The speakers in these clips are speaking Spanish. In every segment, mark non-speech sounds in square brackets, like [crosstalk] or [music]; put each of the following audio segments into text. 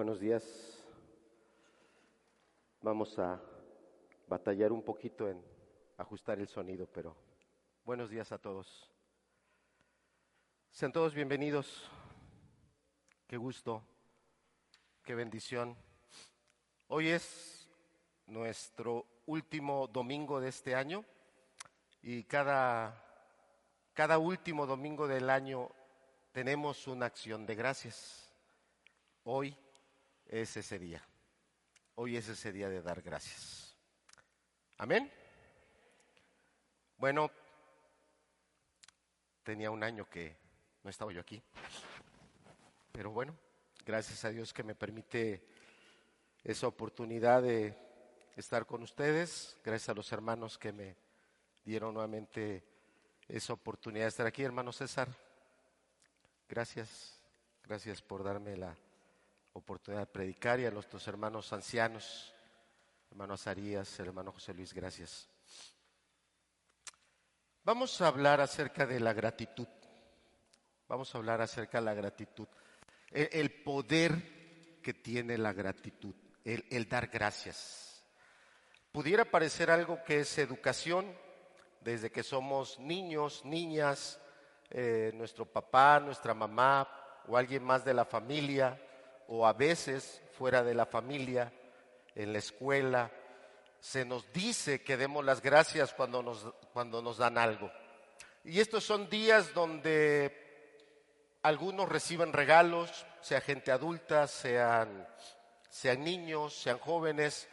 Buenos días. Vamos a batallar un poquito en ajustar el sonido, pero buenos días a todos. Sean todos bienvenidos. Qué gusto, qué bendición. Hoy es nuestro último domingo de este año y cada, cada último domingo del año tenemos una acción de gracias. Hoy es ese día. Hoy es ese día de dar gracias. Amén. Bueno, tenía un año que no estaba yo aquí. Pero bueno, gracias a Dios que me permite esa oportunidad de estar con ustedes. Gracias a los hermanos que me dieron nuevamente esa oportunidad de estar aquí, hermano César. Gracias, gracias por darme la oportunidad de predicar y a nuestros hermanos ancianos, hermano Azarías, hermano José Luis, gracias. Vamos a hablar acerca de la gratitud. Vamos a hablar acerca de la gratitud. El, poder que tiene la gratitud, el, dar gracias. Pudiera parecer algo que es educación, desde que somos niños, niñas, eh, nuestro papá, nuestra mamá o alguien más de la familia, o a veces fuera de la familia, en la escuela, se nos dice que demos las gracias cuando nos, cuando nos dan algo. Y estos son días donde algunos reciben regalos, sea gente adulta, sean, sean niños, sean jóvenes,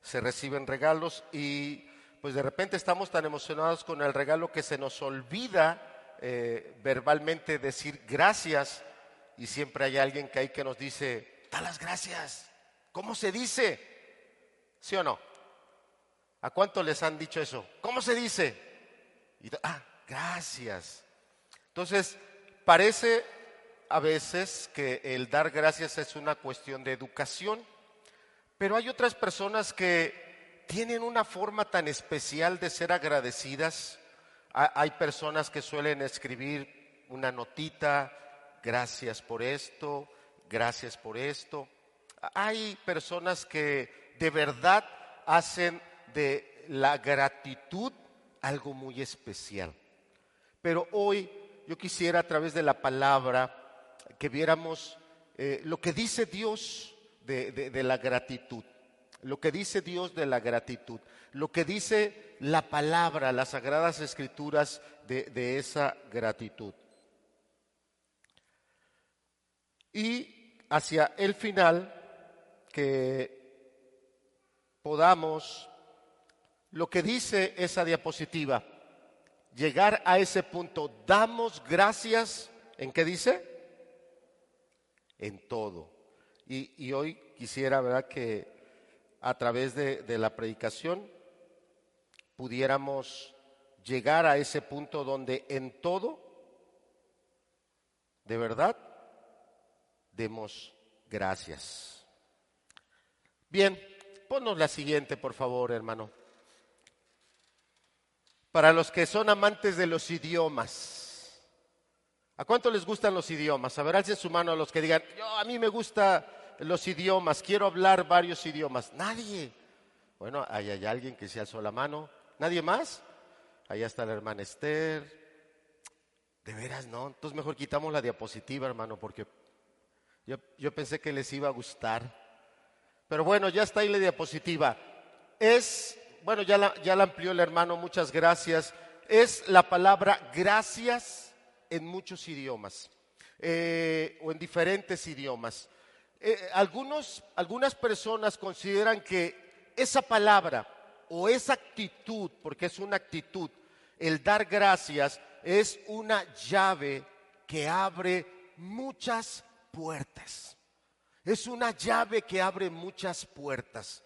se reciben regalos y pues de repente estamos tan emocionados con el regalo que se nos olvida eh, verbalmente decir gracias y siempre hay alguien que hay que nos dice, da las gracias. ¿Cómo se dice? ¿Sí o no? ¿A cuánto les han dicho eso? ¿Cómo se dice? Y, ah, gracias. Entonces, parece a veces que el dar gracias es una cuestión de educación, pero hay otras personas que tienen una forma tan especial de ser agradecidas. Hay personas que suelen escribir una notita, gracias por esto, gracias por esto. Hay personas que de verdad hacen de la gratitud algo muy especial. Pero hoy yo quisiera a través de la palabra que viéramos eh, lo que dice Dios de, la gratitud, lo que dice Dios de la gratitud, lo que dice la palabra, las sagradas escrituras de esa gratitud. Y hacia el final, que podamos lo que dice esa diapositiva, llegar a ese punto, damos gracias, ¿en qué dice? En todo. Y, hoy quisiera, ¿verdad?, que a través de, de la predicación pudiéramos llegar a ese punto donde en todo, de verdad, demos gracias. Bien, ponnos la siguiente, por favor, hermano. Para los que son amantes de los idiomas. ¿A cuánto les gustan los idiomas? A ver, alcen su mano a los que digan, yo, a mí me gustan los idiomas, quiero hablar varios idiomas. Nadie. Bueno, ahí hay alguien que se alzó la mano. ¿Nadie más? Allá está la hermana Esther. De veras, no. Entonces mejor quitamos la diapositiva, hermano, porque yo, yo pensé que les iba a gustar. Pero bueno, ya está ahí la diapositiva. Es bueno, ya la, amplió el hermano, muchas gracias. Es la palabra gracias en muchos idiomas eh, o en diferentes idiomas. Eh, algunos, algunas personas consideran que esa palabra o esa actitud, porque es una actitud, el dar gracias es una llave que abre muchas puertas. Es una llave que abre muchas puertas.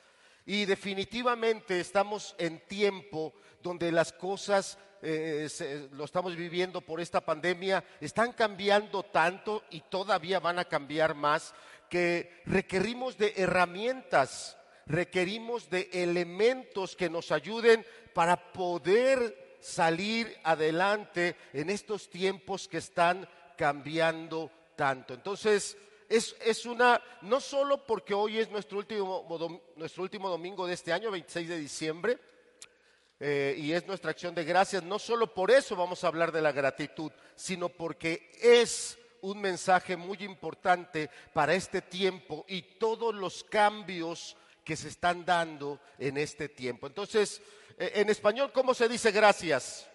Y definitivamente estamos en tiempo donde las cosas, eh, lo estamos viviendo por esta pandemia, están cambiando tanto y todavía van a cambiar más, que requerimos de herramientas, requerimos de elementos que nos ayuden para poder salir adelante en estos tiempos que están cambiando tanto. Entonces, es, es una, no solo porque hoy es nuestro último, nuestro último domingo de este año, 26 de diciembre, eh, y es nuestra acción de gracias, no solo por eso vamos a hablar de la gratitud, sino porque es un mensaje muy importante para este tiempo y todos los cambios que se están dando en este tiempo. Entonces, eh, en español, ¿cómo se dice gracias?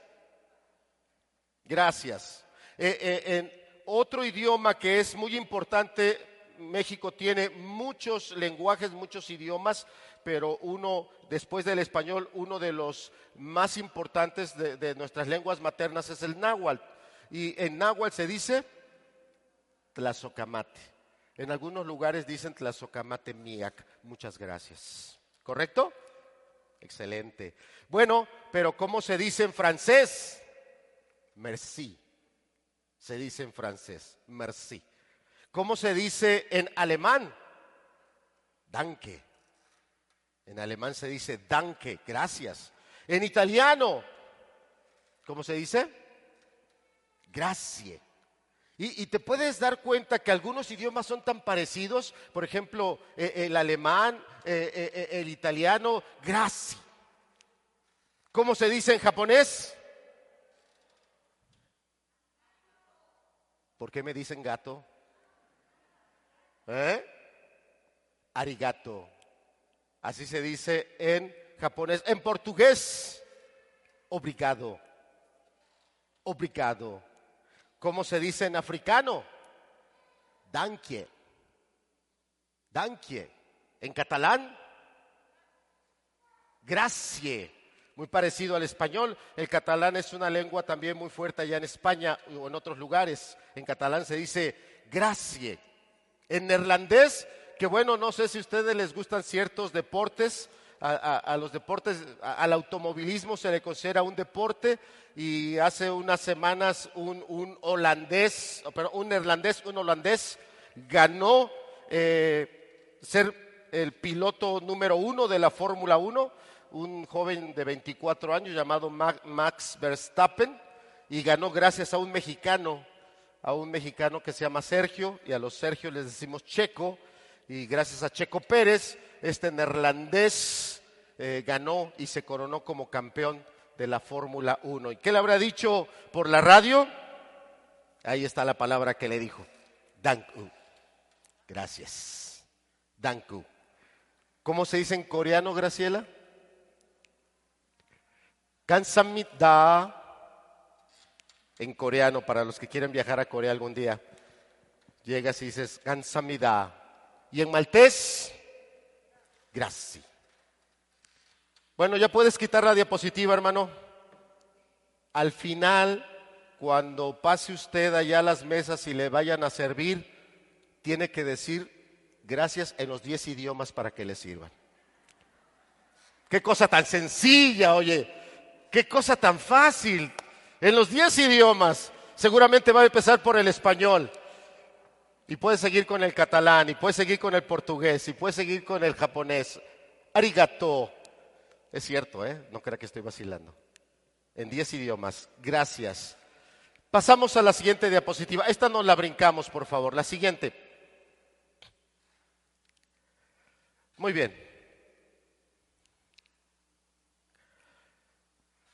Gracias. Eh, eh, en otro idioma que es muy importante, México tiene muchos lenguajes, muchos idiomas, pero uno, después del español, uno de los más importantes de, nuestras lenguas maternas es el náhuatl. Y en náhuatl se dice tlazocamate. En algunos lugares dicen tlazocamate miak. Muchas gracias. ¿Correcto? Excelente. Bueno, pero ¿cómo se dice en francés? Merci. Se dice en francés, merci. ¿Cómo se dice en alemán? Danke. En alemán se dice danke, gracias. En italiano, ¿cómo se dice? Grazie. Y, y te puedes dar cuenta que algunos idiomas son tan parecidos, por ejemplo, eh, el alemán, eh, eh, el italiano, grazie. ¿Cómo se dice en japonés? ¿Por qué me dicen gato? ¿Eh? Arigato. Así se dice en japonés. En portugués, obrigado. Obrigado. ¿Cómo se dice en africano? Dankie. Dankie. En catalán, gracie. Muy parecido al español. El catalán es una lengua también muy fuerte allá en España o en otros lugares. En catalán se dice gracie. En neerlandés, que bueno, no sé si a ustedes les gustan ciertos deportes, a, los deportes, al automovilismo se le considera un deporte y hace unas semanas un, un holandés, un neerlandés, un holandés ganó eh, ser el piloto número uno de la Fórmula 1, un joven de 24 años llamado Ma- Max Verstappen y ganó gracias a un mexicano a un mexicano que se llama Sergio y a los Sergio les decimos Checo y gracias a Checo Pérez este neerlandés eh, ganó y se coronó como campeón de la Fórmula 1. ¿Y qué le habrá dicho por la radio? Ahí está la palabra que le dijo. Danku. Gracias. Danku. ¿Cómo se dice en coreano, Graciela? Kansamida en coreano para los que quieren viajar a Corea algún día. Llegas y dices Kansamida. Y en maltés, gracias. Bueno, ya puedes quitar la diapositiva, hermano. Al final, cuando pase usted allá a las mesas y le vayan a servir, tiene que decir gracias en los 10 idiomas para que le sirvan. Qué cosa tan sencilla, oye. Qué cosa tan fácil. En los 10 idiomas, seguramente va a empezar por el español. Y puede seguir con el catalán, y puede seguir con el portugués, y puede seguir con el japonés. Arigato. Es cierto, ¿eh? No crea que estoy vacilando. En 10 idiomas. Gracias. Pasamos a la siguiente diapositiva. Esta no la brincamos, por favor. La siguiente. Muy bien.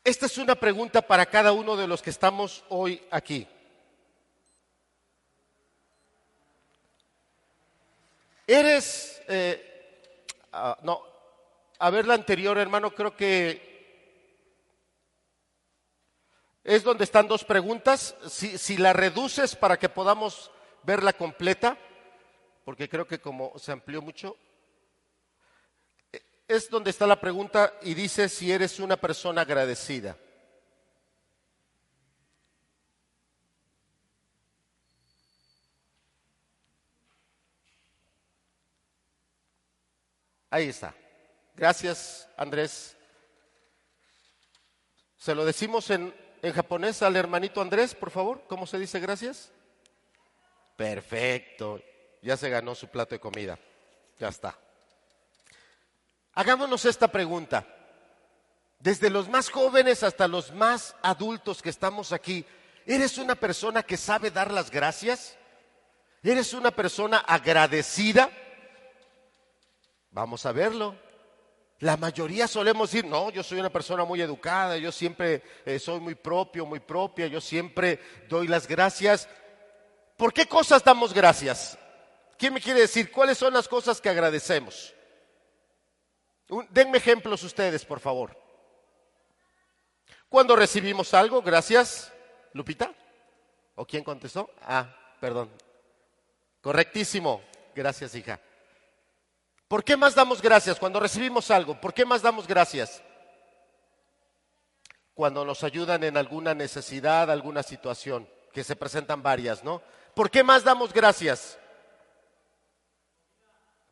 Esta es una pregunta para cada uno de los que estamos hoy aquí. ¿Eres... eh, ah, no, a ver la anterior, hermano, creo que es donde están dos preguntas. Si, la reduces para que podamos verla completa, porque creo que como se amplió mucho, es donde está la pregunta y dice si eres una persona agradecida. Ahí está. Gracias, Andrés. ¿Se lo decimos en, en japonés al hermanito Andrés, por favor? ¿Cómo se dice gracias? Perfecto. Ya se ganó su plato de comida. Ya está. Hagámonos esta pregunta. Desde los más jóvenes hasta los más adultos que estamos aquí, ¿eres una persona que sabe dar las gracias? ¿Eres una persona agradecida? Vamos a verlo. La mayoría solemos decir, no, yo soy una persona muy educada, yo siempre eh, soy muy propio, muy propia, yo siempre doy las gracias. ¿Por qué cosas damos gracias? ¿Quién me quiere decir cuáles son las cosas que agradecemos? Denme ejemplos ustedes, por favor. Cuando recibimos algo, gracias. Lupita. ¿O quién contestó? Ah, perdón. Correctísimo. Gracias, hija. ¿Por qué más damos gracias cuando recibimos algo? ¿Por qué más damos gracias? Cuando nos ayudan en alguna necesidad, alguna situación, que se presentan varias, ¿no? ¿Por qué más damos gracias?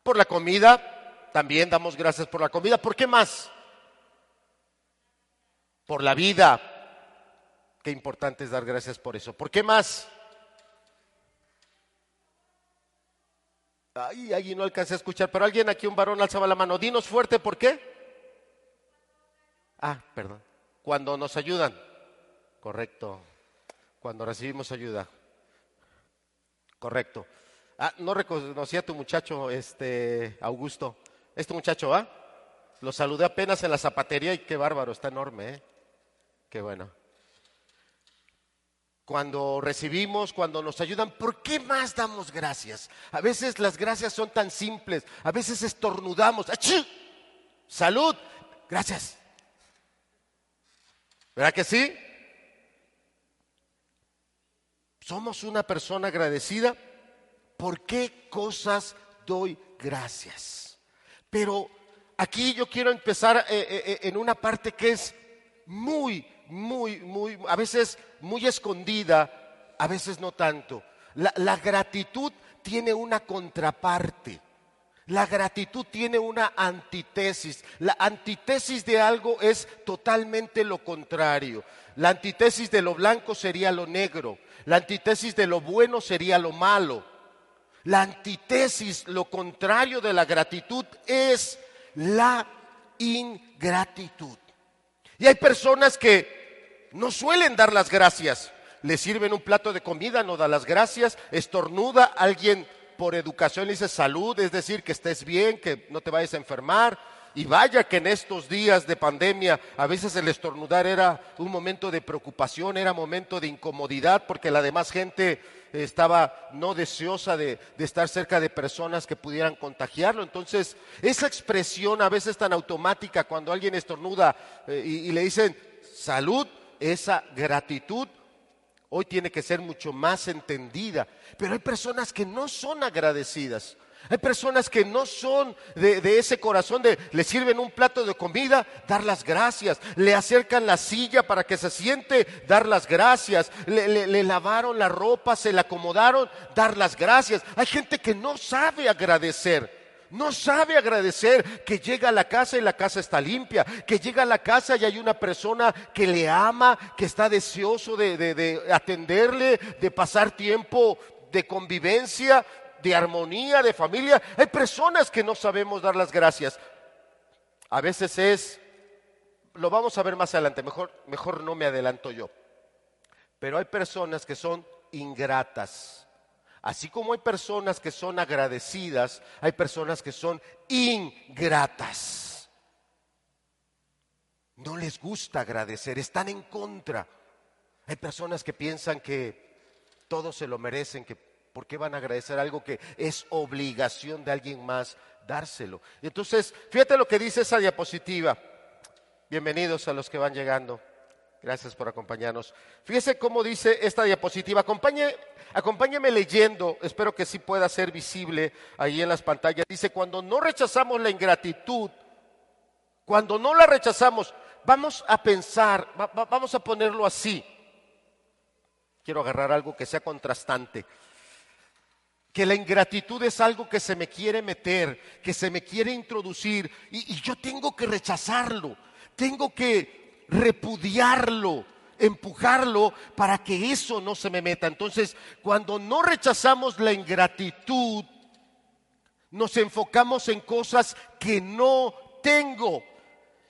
Por la comida, también damos gracias por la comida. ¿Por qué más? Por la vida. Qué importante es dar gracias por eso. ¿Por qué más? Ay, alguien no alcancé a escuchar, pero alguien aquí, un varón, alzaba la mano. Dinos fuerte, ¿por qué? Ah, perdón. Cuando nos ayudan. Correcto. Cuando recibimos ayuda. Correcto. Ah, no reconocí a tu muchacho, este, Augusto. Este muchacho, ¿ah? Lo saludé apenas en la zapatería y qué bárbaro, está enorme, ¿eh? Qué bueno cuando recibimos, cuando nos ayudan, ¿por qué más damos gracias? A veces las gracias son tan simples, a veces estornudamos, ¡Achí! salud, gracias. ¿Verdad que sí? Somos una persona agradecida. ¿Por qué cosas doy gracias? Pero aquí yo quiero empezar eh, eh, eh, en una parte que es muy, muy, muy, a veces muy escondida, a veces no tanto. La, gratitud tiene una contraparte. La gratitud tiene una antítesis. La antítesis de algo es totalmente lo contrario. La antítesis de lo blanco sería lo negro. La antítesis de lo bueno sería lo malo. La antítesis, lo contrario de la gratitud, es la ingratitud. Y hay personas que no suelen dar las gracias. Le sirven un plato de comida, no da las gracias, estornuda, alguien por educación dice salud, es decir, que estés bien, que no te vayas a enfermar. Y vaya que en estos días de pandemia a veces el estornudar era un momento de preocupación, era momento de incomodidad porque la demás gente estaba no deseosa de, estar cerca de personas que pudieran contagiarlo. Entonces, esa expresión a veces tan automática cuando alguien estornuda eh, y le dicen salud, esa gratitud hoy tiene que ser mucho más entendida. Pero hay personas que no son agradecidas. Hay personas que no son de, ese corazón de le sirven un plato de comida, dar las gracias. Le acercan la silla para que se siente, dar las gracias. le lavaron la ropa, se la acomodaron, dar las gracias. Hay gente que no sabe agradecer. No sabe agradecer que llega a la casa y la casa está limpia, que llega a la casa y hay una persona que le ama, que está deseoso de, atenderle, de pasar tiempo de convivencia, de armonía, de familia. Hay personas que no sabemos dar las gracias. A veces es, lo vamos a ver más adelante, mejor, mejor no me adelanto yo. Pero hay personas que son ingratas. Así como hay personas que son agradecidas, hay personas que son ingratas. No les gusta agradecer, están en contra. Hay personas que piensan que todos se lo merecen, que por qué van a agradecer algo que es obligación de alguien más dárselo. Entonces, fíjate lo que dice esa diapositiva. Bienvenidos a los que van llegando. Gracias por acompañarnos. Fíjese cómo dice esta diapositiva. Acompañe, acompáñeme leyendo, espero que sí pueda ser visible ahí en las pantallas. Dice, cuando no rechazamos la ingratitud, cuando no la rechazamos, vamos a pensar, vamos a ponerlo así. Quiero agarrar algo que sea contrastante. Que la ingratitud es algo que se me quiere meter, que se me quiere introducir y, yo tengo que rechazarlo. Tengo que repudiarlo, empujarlo para que eso no se me meta. Entonces, cuando no rechazamos la ingratitud, nos enfocamos en cosas que no tengo.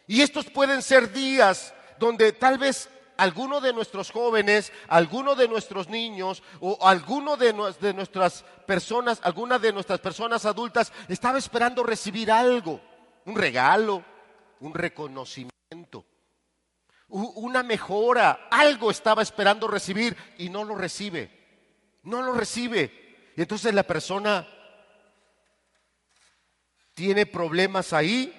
Y estos pueden ser días donde tal vez alguno de nuestros jóvenes, alguno de nuestros niños o alguno de, de nuestras personas, alguna de nuestras personas adultas estaba esperando recibir algo, un regalo, un reconocimiento, una mejora, algo estaba esperando recibir y no lo recibe, no lo recibe. Y entonces la persona tiene problemas ahí,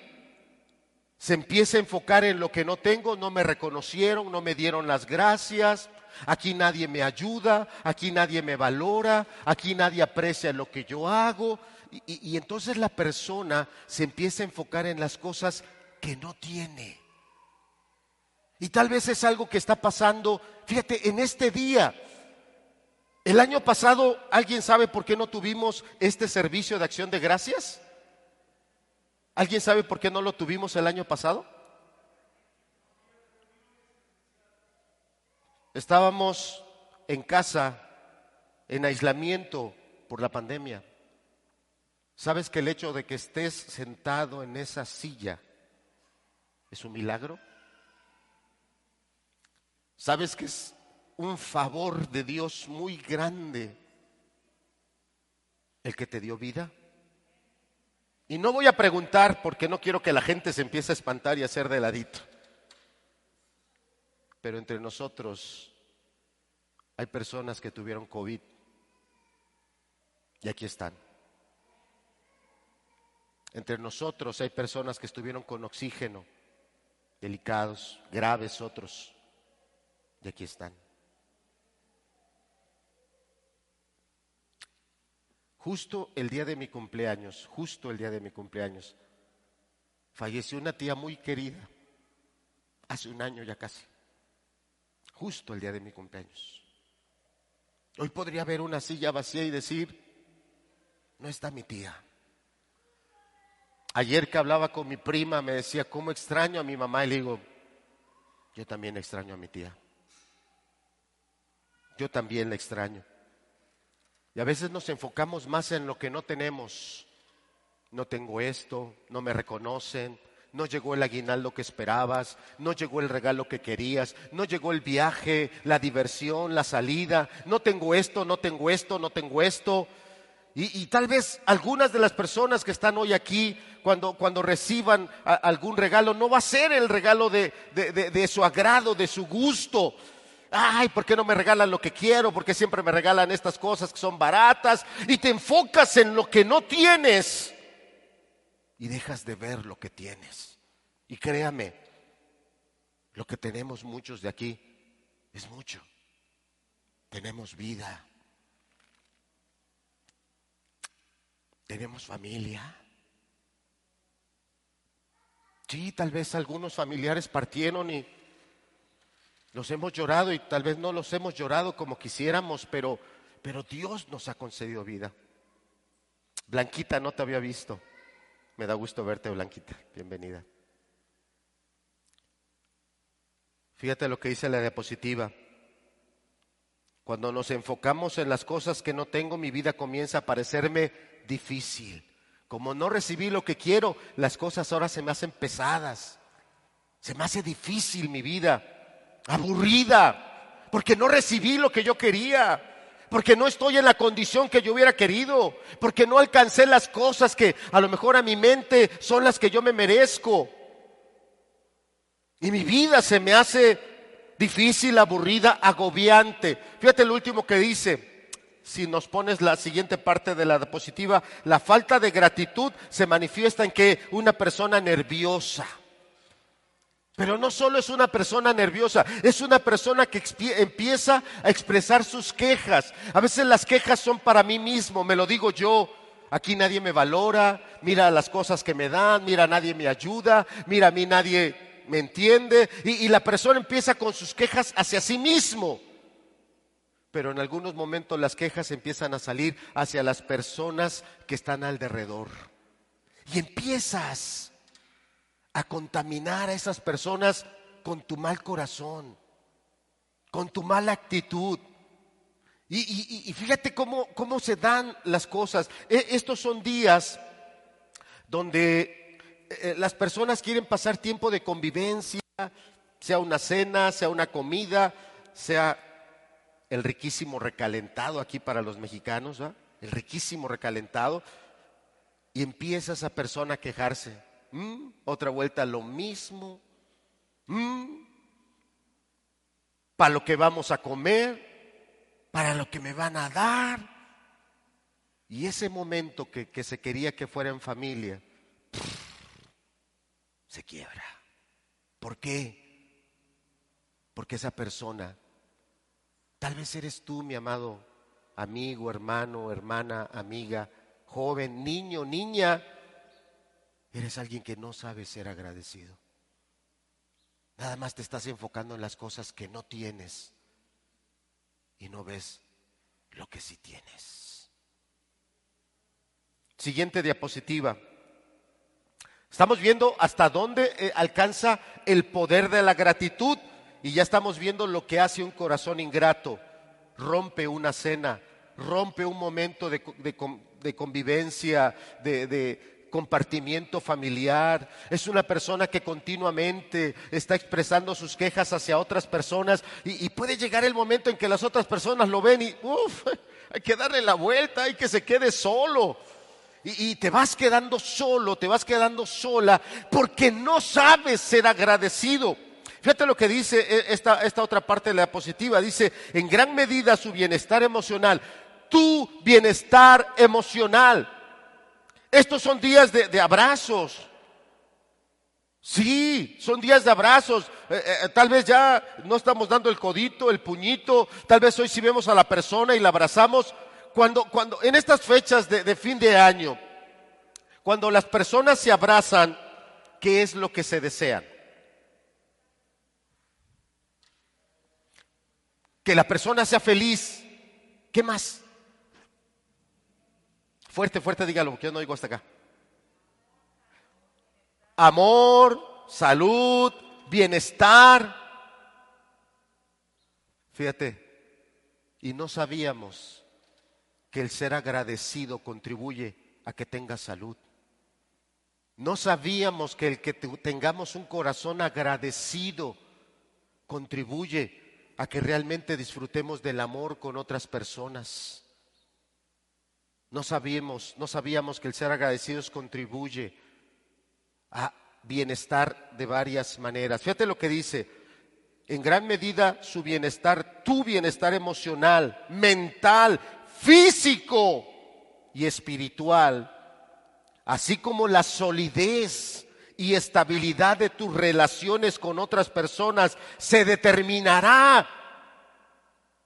se empieza a enfocar en lo que no tengo, no me reconocieron, no me dieron las gracias, aquí nadie me ayuda, aquí nadie me valora, aquí nadie aprecia lo que yo hago. Y, entonces la persona se empieza a enfocar en las cosas que no tiene. Y tal vez es algo que está pasando, fíjate, en este día. El año pasado, ¿alguien sabe por qué no tuvimos este servicio de acción de gracias? ¿Alguien sabe por qué no lo tuvimos el año pasado? Estábamos en casa, en aislamiento por la pandemia. ¿Sabes que el hecho de que estés sentado en esa silla es un milagro? ¿Sabes que es un favor de Dios muy grande el que te dio vida? Y no voy a preguntar porque no quiero que la gente se empiece a espantar y a hacer de ladito. Pero entre nosotros hay personas que tuvieron COVID y aquí están. Entre nosotros hay personas que estuvieron con oxígeno delicados, graves otros, y aquí están. Justo el día de mi cumpleaños, justo el día de mi cumpleaños, falleció una tía muy querida, hace un año ya casi, justo el día de mi cumpleaños. Hoy podría haber una silla vacía y decir, no está mi tía. Ayer que hablaba con mi prima me decía, ¿cómo extraño a mi mamá? Y le digo, yo también extraño a mi tía. Yo también la extraño. Y a veces nos enfocamos más en lo que no tenemos. No tengo esto, no me reconocen, no llegó el aguinaldo que esperabas, no llegó el regalo que querías, no llegó el viaje, la diversión, la salida, no tengo esto, no tengo esto, no tengo esto. Y, tal vez algunas de las personas que están hoy aquí, cuando, cuando reciban algún regalo, no va a ser el regalo de, de, su agrado, de su gusto. Ay, ¿por qué no me regalan lo que quiero? Porque siempre me regalan estas cosas que son baratas? Y te enfocas en lo que no tienes y dejas de ver lo que tienes. Y créame, lo que tenemos muchos de aquí es mucho. Tenemos vida. ¿Tenemos familia? Sí, tal vez algunos familiares partieron y los hemos llorado y tal vez no los hemos llorado como quisiéramos, pero, pero Dios nos ha concedido vida. Blanquita, no te había visto. Me da gusto verte, Blanquita. Bienvenida. Fíjate lo que dice la diapositiva. Cuando nos enfocamos en las cosas que no tengo, mi vida comienza a parecerme difícil. Como no recibí lo que quiero, las cosas ahora se me hacen pesadas. Se me hace difícil mi vida, aburrida, porque no recibí lo que yo quería, porque no estoy en la condición que yo hubiera querido, porque no alcancé las cosas que a lo mejor a mi mente son las que yo me merezco. Y mi vida se me hace difícil, aburrida, agobiante. Fíjate el último que dice, si nos pones la siguiente parte de la diapositiva, la falta de gratitud se manifiesta en que una persona nerviosa. Pero no solo es una persona nerviosa, es una persona que empieza a expresar sus quejas. A veces las quejas son para mí mismo, me lo digo yo. Aquí nadie me valora, mira las cosas que me dan, mira nadie me ayuda, mira a mí nadie me entiende. Y, y la persona empieza con sus quejas hacia sí mismo pero en algunos momentos las quejas empiezan a salir hacia las personas que están alrededor. Y empiezas a contaminar a esas personas con tu mal corazón, con tu mala actitud. Y, fíjate cómo, cómo, se dan las cosas. E, estos son días donde eh, las personas quieren pasar tiempo de convivencia, sea una cena, sea una comida, sea el riquísimo recalentado aquí para los mexicanos, el riquísimo recalentado, y empieza esa persona a quejarse. ¿Mm? Otra vuelta lo mismo. ¿Mm? Para lo que vamos a comer, para lo que me van a dar. Y ese momento que, que se quería que fuera en familia, se quiebra. ¿Por qué? Porque esa persona, tal vez eres tú, mi amado amigo, hermano, hermana, amiga, joven, niño, niña, eres alguien que no sabe ser agradecido. Nada más te estás enfocando en las cosas que no tienes y no ves lo que sí tienes. Siguiente diapositiva. Estamos viendo hasta dónde eh, alcanza el poder de la gratitud y ya estamos viendo lo que hace un corazón ingrato. Rompe una cena, rompe un momento de, convivencia, de, compartimiento familiar, es una persona que continuamente está expresando sus quejas hacia otras personas y, puede llegar el momento en que las otras personas lo ven y, uff, hay que darle la vuelta, hay que se quede solo. Y, y, te vas quedando solo, te vas quedando sola, porque no sabes ser agradecido. Fíjate lo que dice e, esta, esta otra parte de la diapositiva. Dice, en gran medida su bienestar emocional, tu bienestar emocional. Estos son días de, abrazos. Sí, son días de abrazos. Eh, eh, tal vez ya no estamos dando el codito, el puñito. Tal vez hoy si vemos a la persona y la abrazamos, cuando, cuando en estas fechas de, de fin de año, cuando las personas se abrazan, ¿qué es lo que se desean? Que la persona sea feliz. ¿Qué más? Fuerte, fuerte, dígalo, que yo no oigo hasta acá. Amor, salud, bienestar. Fíjate, y no sabíamos que el ser agradecido contribuye a que tengas salud. No sabíamos que el que tengamos un corazón agradecido contribuye a que realmente disfrutemos del amor con otras personas. No sabíamos, no sabíamos que el ser agradecidos contribuye a bienestar de varias maneras. Fíjate lo que dice, en gran medida su bienestar, tu bienestar emocional, mental, físico y espiritual, así como la solidez y estabilidad de tus relaciones con otras personas, se determinará.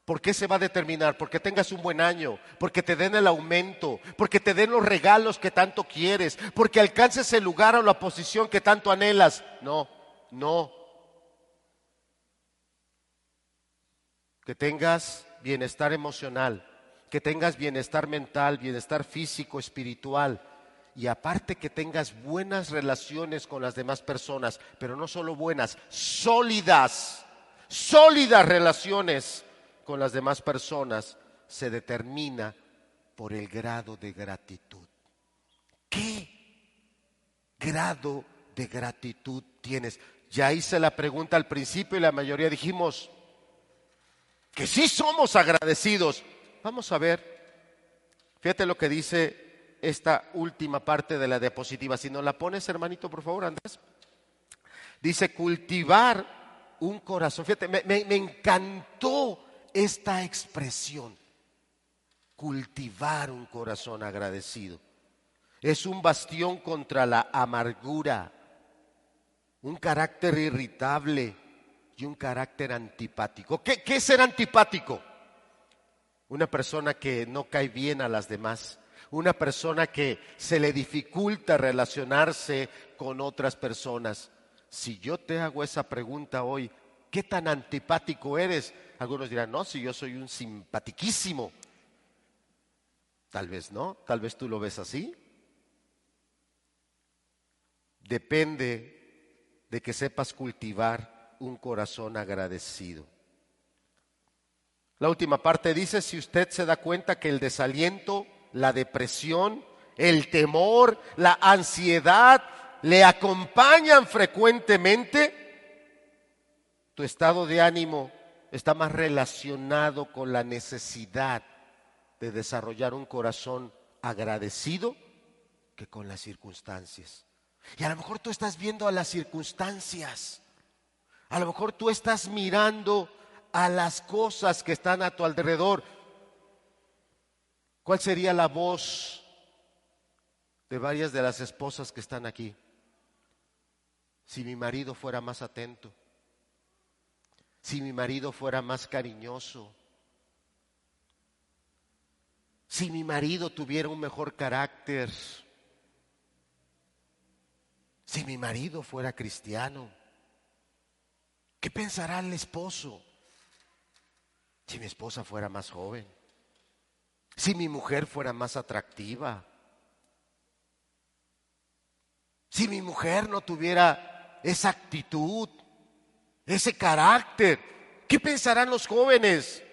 ¿Por qué se va a determinar? Porque tengas un buen año, porque te den el aumento, porque te den los regalos que tanto quieres, porque alcances el lugar o la posición que tanto anhelas. No, no. Que tengas bienestar emocional, que tengas bienestar mental, bienestar físico, espiritual. Y aparte que tengas buenas relaciones con las demás personas, pero no solo buenas, sólidas, sólidas relaciones con las demás personas, se determina por el grado de gratitud. ¿Qué grado de gratitud tienes? Ya hice la pregunta al principio y la mayoría dijimos que sí somos agradecidos. Vamos a ver, fíjate lo que dice esta última parte de la diapositiva. Si no la pones, hermanito, por favor, Andrés. Dice cultivar un corazón. Fíjate, me, me encantó esta expresión. Cultivar un corazón agradecido. Es un bastión contra la amargura, un carácter irritable y un carácter antipático. ¿Qué, es ser antipático? una persona que no cae bien a las demás, una persona que se le dificulta relacionarse con otras personas. Si yo te hago esa pregunta hoy, ¿qué tan antipático eres? Algunos dirán, no, si yo soy un simpatiquísimo. Tal vez no, tal vez tú lo ves así. Depende de que sepas cultivar un corazón agradecido. La última parte dice, si usted se da cuenta que el desaliento, la depresión, el temor, la ansiedad le acompañan frecuentemente, tu estado de ánimo está más relacionado con la necesidad de desarrollar un corazón agradecido que con las circunstancias. Y a lo mejor tú estás viendo a las circunstancias. A lo mejor tú estás mirando a las cosas que están a tu alrededor. ¿Cuál sería la voz de varias de las esposas que están aquí? Si mi marido fuera más atento, si mi marido fuera más cariñoso, si mi marido tuviera un mejor carácter, si mi marido fuera cristiano, ¿qué pensará el esposo? Si mi esposa fuera más joven, si mi mujer fuera más atractiva, si mi mujer no tuviera esa actitud, ese carácter, ¿qué pensarán los jóvenes?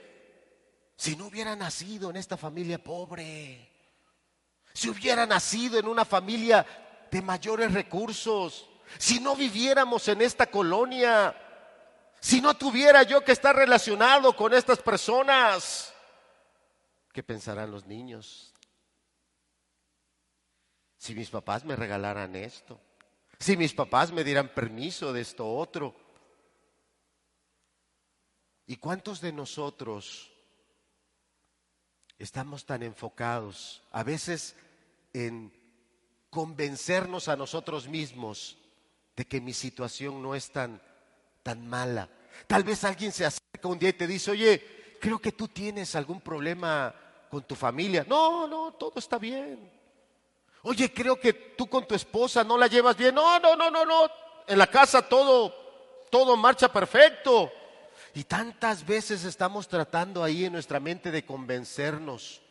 Si no hubiera nacido en esta familia pobre, si hubiera nacido en una familia de mayores recursos, si no viviéramos en esta colonia, si no tuviera yo que estar relacionado con estas personas, ¿qué pensarán los niños? Si mis papás me regalaran esto, si mis papás me dieran permiso de esto otro. ¿Y cuántos de nosotros estamos tan enfocados a veces en convencernos a nosotros mismos de que mi situación no es tan, tan mala. Tal vez alguien se acerca un día y te dice, oye, creo que tú tienes algún problema con tu familia. No, no, todo está bien. Oye, creo que tú con tu esposa no la llevas bien. No, no, no, no, no. En la casa todo, todo marcha perfecto. Y tantas veces estamos tratando ahí en nuestra mente de convencernos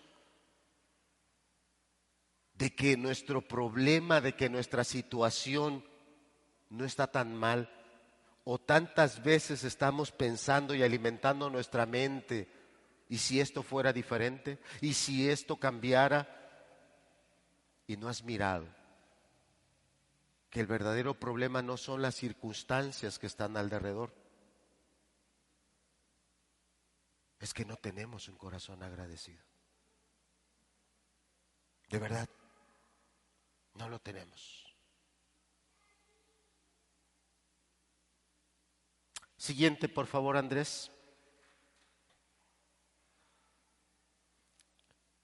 de que nuestro problema, de que nuestra situación no está tan mal. O tantas veces estamos pensando y alimentando nuestra mente. ¿Y si esto fuera diferente? ¿Y si esto cambiara? Y no has mirado que el verdadero problema no son las circunstancias que están alrededor. Es que no tenemos un corazón agradecido. De verdad. No lo tenemos. Siguiente, por favor, Andrés.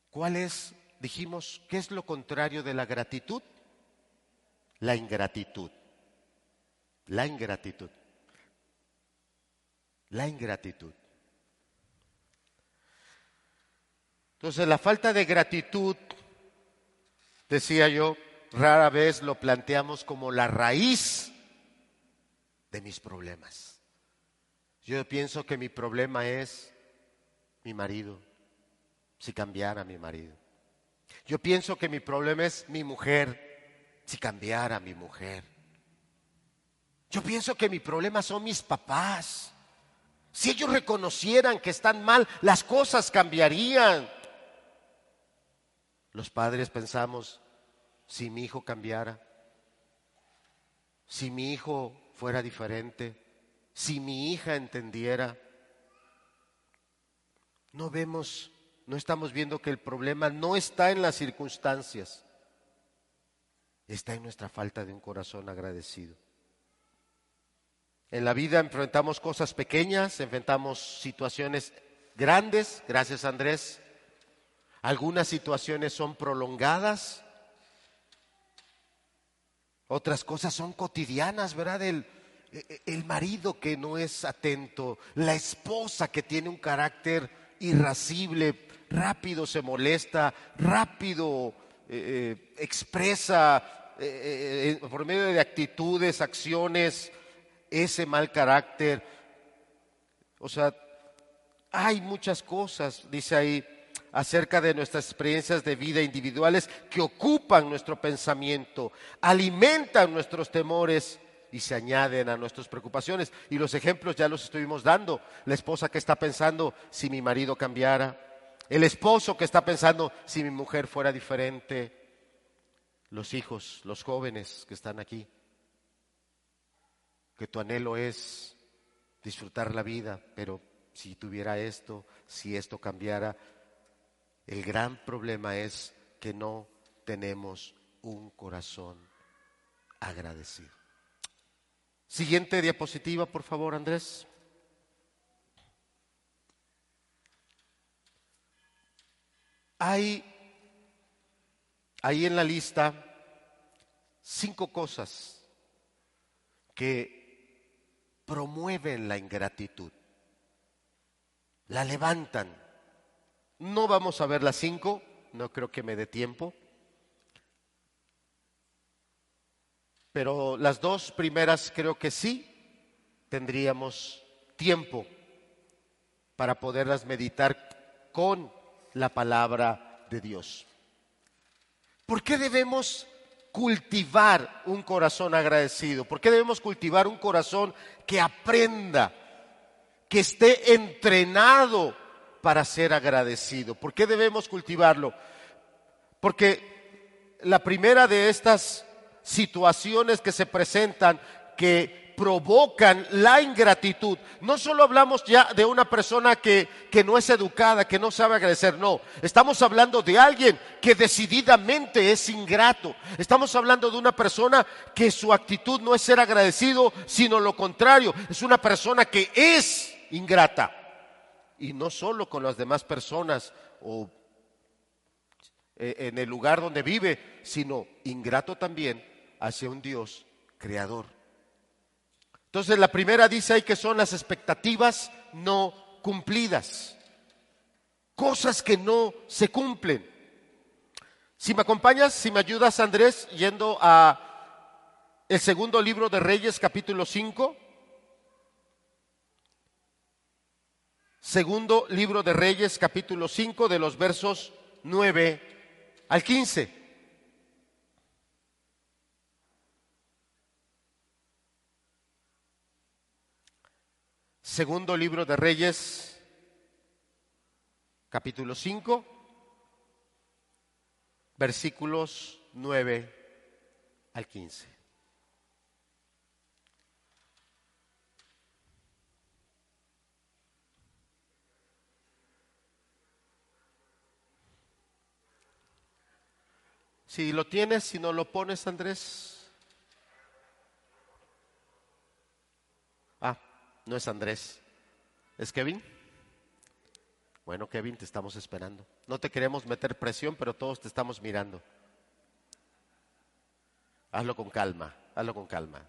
¿Cuál es, dijimos, qué es lo contrario de la gratitud? La ingratitud. La ingratitud. La ingratitud. Entonces, la falta de gratitud, decía yo, rara vez lo planteamos como la raíz de mis problemas. Yo pienso que mi problema es mi marido, si cambiara mi marido. Yo pienso que mi problema es mi mujer, si cambiara mi mujer. Yo pienso que mi problema son mis papás. Si ellos reconocieran que están mal, las cosas cambiarían. Los padres pensamos, si mi hijo cambiara, si mi hijo fuera diferente, si mi hija entendiera. No vemos, no estamos viendo que el problema no está en las circunstancias, está en nuestra falta de un corazón agradecido. En la vida enfrentamos cosas pequeñas, enfrentamos situaciones grandes, gracias Andrés. Algunas situaciones son prolongadas, otras cosas son cotidianas, ¿verdad? El, el marido que no es atento, la esposa que tiene un carácter irascible, rápido se molesta, rápido eh, eh, expresa eh, por medio de actitudes, acciones, ese mal carácter. O sea, hay muchas cosas, dice ahí, acerca de nuestras experiencias de vida individuales que ocupan nuestro pensamiento, alimentan nuestros temores y se añaden a nuestras preocupaciones. Y los ejemplos ya los estuvimos dando. La esposa que está pensando si mi marido cambiara, el esposo que está pensando si mi mujer fuera diferente, los hijos, los jóvenes que están aquí, que tu anhelo es disfrutar la vida, pero si tuviera esto, si esto cambiara, el gran problema es que no tenemos un corazón agradecido. Siguiente diapositiva, por favor, Andrés. Hay ahí en la lista cinco cosas que promueven la ingratitud, la levantan. No vamos a ver las cinco, no creo que me dé tiempo, pero las dos primeras creo que sí tendríamos tiempo para poderlas meditar con la palabra de Dios. ¿Por qué debemos cultivar un corazón agradecido? ¿Por qué debemos cultivar un corazón que aprenda, que esté entrenado para ser agradecido? ¿Por qué debemos cultivarlo? Porque la primera de estas situaciones que se presentan que provocan la ingratitud. No solo hablamos ya de una persona que, que no es educada, que no sabe agradecer, no. Estamos hablando de alguien que decididamente es ingrato. Estamos hablando de una persona que su actitud no es ser agradecido, sino lo contrario. Es una persona que es ingrata. Y no solo con las demás personas o eh, en el lugar donde vive, sino ingrato también hacia un Dios creador. Entonces la primera dice ahí que son las expectativas no cumplidas, cosas que no se cumplen. Si me acompañas, si me ayudas Andrés, yendo a el segundo libro de Reyes capítulo 5. Segundo libro de Reyes capítulo 5 de los versos 9 al 15. Segundo libro de Reyes, capítulo 5, versículos 9 al 15. Si lo tienes, si no lo pones, Andrés. No es Andrés. ¿Es Kevin? Bueno, Kevin, te estamos esperando. No te queremos meter presión, pero todos te estamos mirando. Hazlo con calma, hazlo con calma.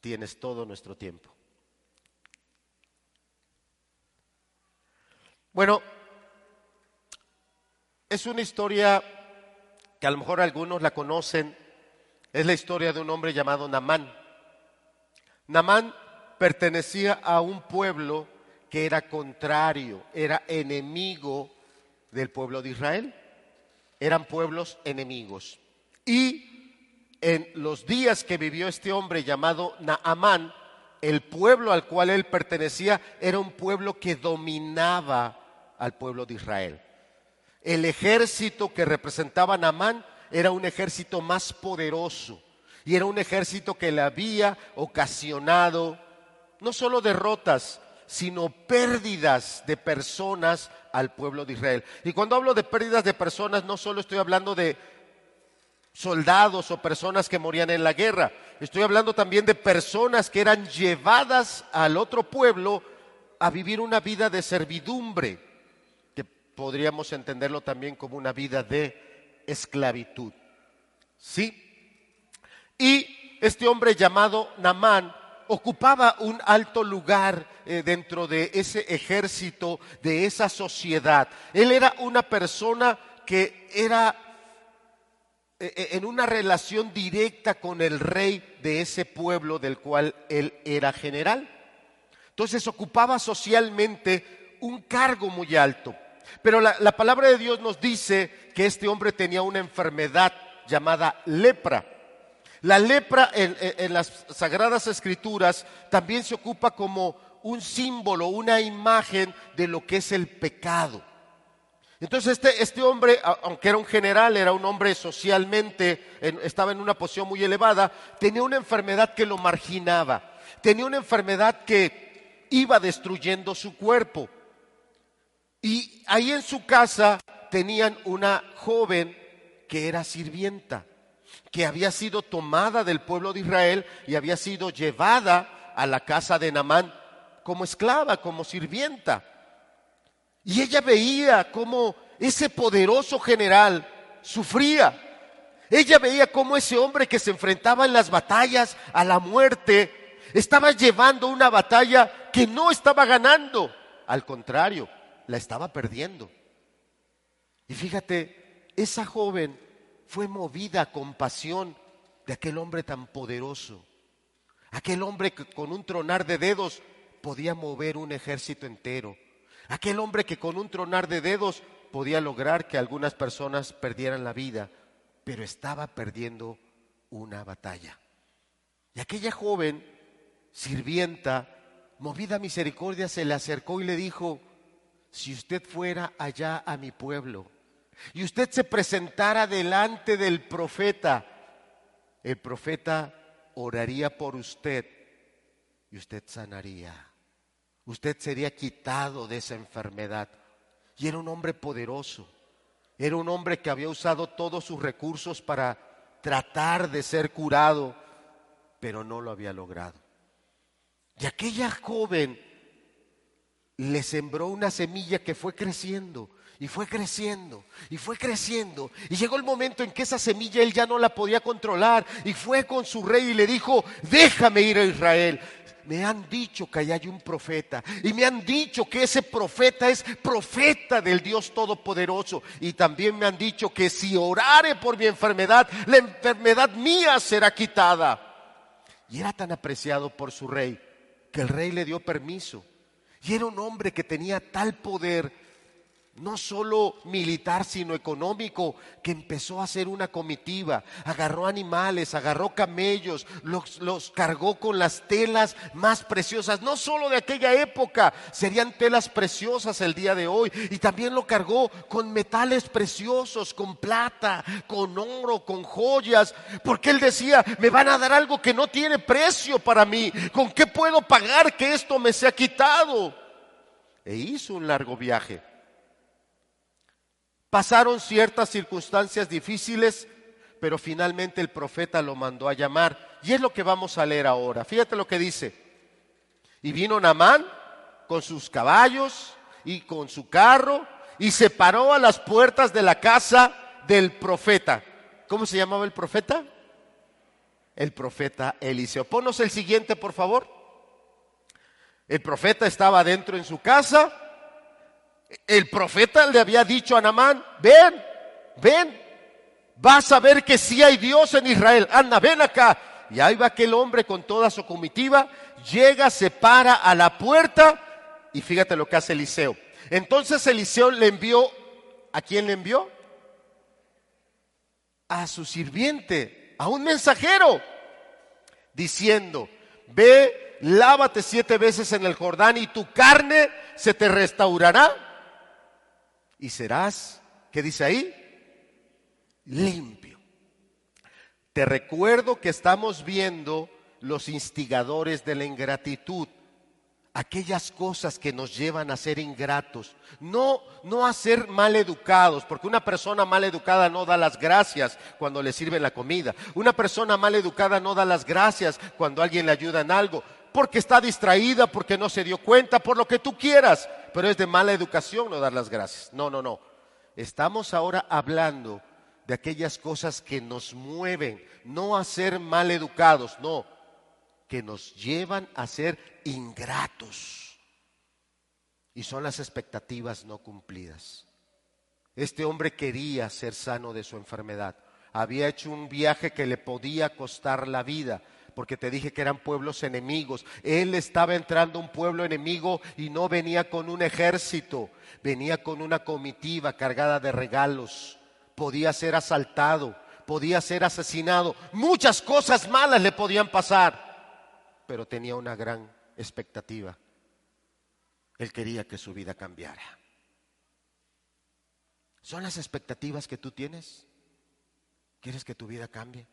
Tienes todo nuestro tiempo. Bueno, es una historia que a lo mejor algunos la conocen. Es la historia de un hombre llamado Namán. Namán pertenecía a un pueblo que era contrario, era enemigo del pueblo de Israel. Eran pueblos enemigos. Y en los días que vivió este hombre llamado Naamán, el pueblo al cual él pertenecía era un pueblo que dominaba al pueblo de Israel. El ejército que representaba Naamán era un ejército más poderoso y era un ejército que le había ocasionado no solo derrotas, sino pérdidas de personas al pueblo de Israel. Y cuando hablo de pérdidas de personas, no solo estoy hablando de soldados o personas que morían en la guerra, estoy hablando también de personas que eran llevadas al otro pueblo a vivir una vida de servidumbre, podríamos entenderlo también como una vida de esclavitud. ¿Sí? Y este hombre llamado Namán ocupaba un alto lugar eh, dentro de ese ejército, de esa sociedad. Él era una persona que era eh, eh, en una relación directa con el rey de ese pueblo del cual él era general. Entonces ocupaba socialmente un cargo muy alto. Pero la, la palabra de Dios nos dice que este hombre tenía una enfermedad llamada lepra. La lepra en, las sagradas escrituras también se ocupa como un símbolo, una imagen de lo que es el pecado. Entonces este, este hombre, aunque era un general, era un hombre socialmente, estaba en una posición muy elevada, tenía una enfermedad que lo marginaba, tenía una enfermedad que iba destruyendo su cuerpo. Y ahí en su casa tenían una joven que era sirvienta, que había sido tomada del pueblo de Israel y había sido llevada a la casa de Namán como esclava, como sirvienta. Y ella veía cómo ese poderoso general sufría. Ella veía cómo ese hombre que se enfrentaba en las batallas a la muerte estaba llevando una batalla que no estaba ganando. Al contrario, la estaba perdiendo. Y fíjate, esa joven fue movida a compasión de aquel hombre tan poderoso. Aquel hombre que con un tronar de dedos podía mover un ejército entero. Aquel hombre que con un tronar de dedos podía lograr que algunas personas perdieran la vida, pero estaba perdiendo una batalla. Y aquella joven, sirvienta, movida a misericordia, se le acercó y le dijo, si usted fuera allá a mi pueblo y usted se presentara delante del profeta, el profeta oraría por usted y usted sanaría. Usted sería quitado de esa enfermedad. Y era un hombre poderoso. Era un hombre que había usado todos sus recursos para tratar de ser curado, pero no lo había logrado. Y aquella joven le sembró una semilla que fue creciendo y fue creciendo y fue creciendo. Y llegó el momento en que esa semilla él ya no la podía controlar y fue con su rey y le dijo, déjame ir a Israel. Me han dicho que allá hay un profeta y me han dicho que ese profeta es profeta del Dios Todopoderoso y también me han dicho que si orare por mi enfermedad, la enfermedad mía será quitada. Y era tan apreciado por su rey que el rey le dio permiso y era un hombre que tenía tal poder, no solo militar, sino económico, que empezó a hacer una comitiva, agarró animales, agarró camellos, los, cargó con las telas más preciosas, no solo de aquella época, serían telas preciosas el día de hoy, y también lo cargó con metales preciosos, con plata, con oro, con joyas, porque él decía, me van a dar algo que no tiene precio para mí, ¿con qué puedo pagar que esto me sea quitado? E hizo un largo viaje. Pasaron ciertas circunstancias difíciles, pero finalmente el profeta lo mandó a llamar. Y es lo que vamos a leer ahora. Fíjate lo que dice. Y vino Namán con sus caballos y con su carro y se paró a las puertas de la casa del profeta. ¿Cómo se llamaba el profeta? El profeta Eliseo. Ponos el siguiente, por favor. El profeta estaba dentro en su casa el profeta le había dicho a Namán, ven, ven, vas a ver que sí hay Dios en Israel, anda, ven acá. Y ahí va aquel hombre con toda su comitiva, llega, se para a la puerta y fíjate lo que hace Eliseo. Entonces Eliseo le envió, ¿a quién le envió? A su sirviente, a un mensajero, diciendo, ve, lávate siete veces en el Jordán y tu carne se te restaurará y serás, ¿qué dice ahí? Limpio. Te recuerdo que estamos viendo los instigadores de la ingratitud, aquellas cosas que nos llevan a ser ingratos, no, no a ser mal educados, porque una persona mal educada no da las gracias cuando le sirve la comida, una persona mal educada no da las gracias cuando alguien le ayuda en algo, porque está distraída, porque no se dio cuenta, por lo que tú quieras, pero es de mala educación no dar las gracias. No, no, no. Estamos ahora hablando de aquellas cosas que nos mueven, no a ser mal educados, no, que nos llevan a ser ingratos. Y son las expectativas no cumplidas. Este hombre quería ser sano de su enfermedad. Había hecho un viaje que le podía costar la vida porque te dije que eran pueblos enemigos. Él estaba entrando a un pueblo enemigo y no venía con un ejército, venía con una comitiva cargada de regalos. Podía ser asaltado, podía ser asesinado, muchas cosas malas le podían pasar, pero tenía una gran expectativa. Él quería que su vida cambiara. ¿Son las expectativas que tú tienes? ¿Quieres que tu vida cambie?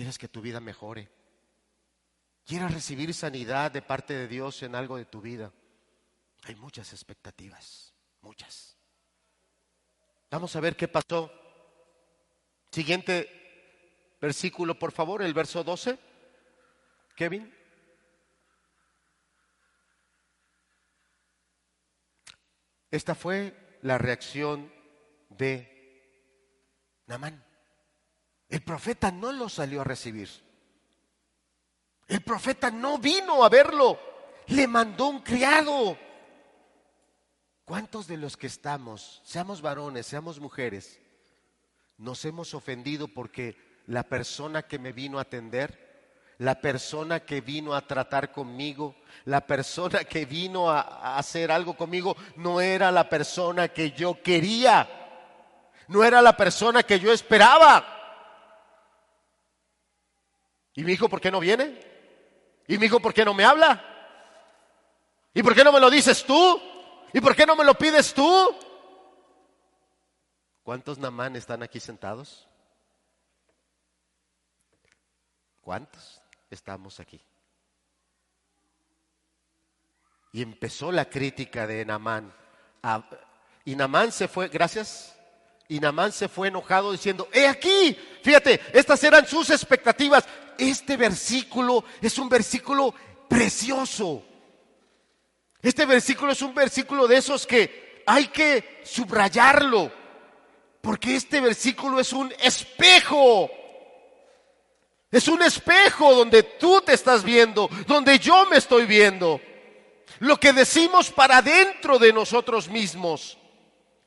¿Quieres que tu vida mejore? quieras recibir sanidad de parte de Dios en algo de tu vida, hay muchas expectativas, muchas. Vamos a ver qué pasó. Siguiente versículo, por favor, el verso 12. Kevin. Esta fue la reacción de Namán. El profeta no lo salió a recibir. El profeta no vino a verlo. Le mandó un criado. ¿Cuántos de los que estamos, seamos varones, seamos mujeres, nos hemos ofendido porque la persona que me vino a atender la persona que vino a tratar conmigo, la persona que vino a, hacer algo conmigo, no era la persona que yo quería, no era la persona que yo esperaba. ¿Y mi hijo por qué no viene? ¿Y mi hijo por qué no me habla? ¿Y por qué no me lo dices tú? ¿Y por qué no me lo pides tú? ¿Cuántos Namán están aquí sentados? ¿Cuántos? estamos aquí. Y empezó la crítica de Namán. Y Namán se fue, gracias. Y Namán se fue enojado diciendo, he aquí, fíjate, estas eran sus expectativas. Este versículo es un versículo precioso. Este versículo es un versículo de esos que hay que subrayarlo, porque este versículo es un espejo es un espejo donde tú te estás viendo, donde yo me estoy viendo. Lo que decimos para dentro de nosotros mismos.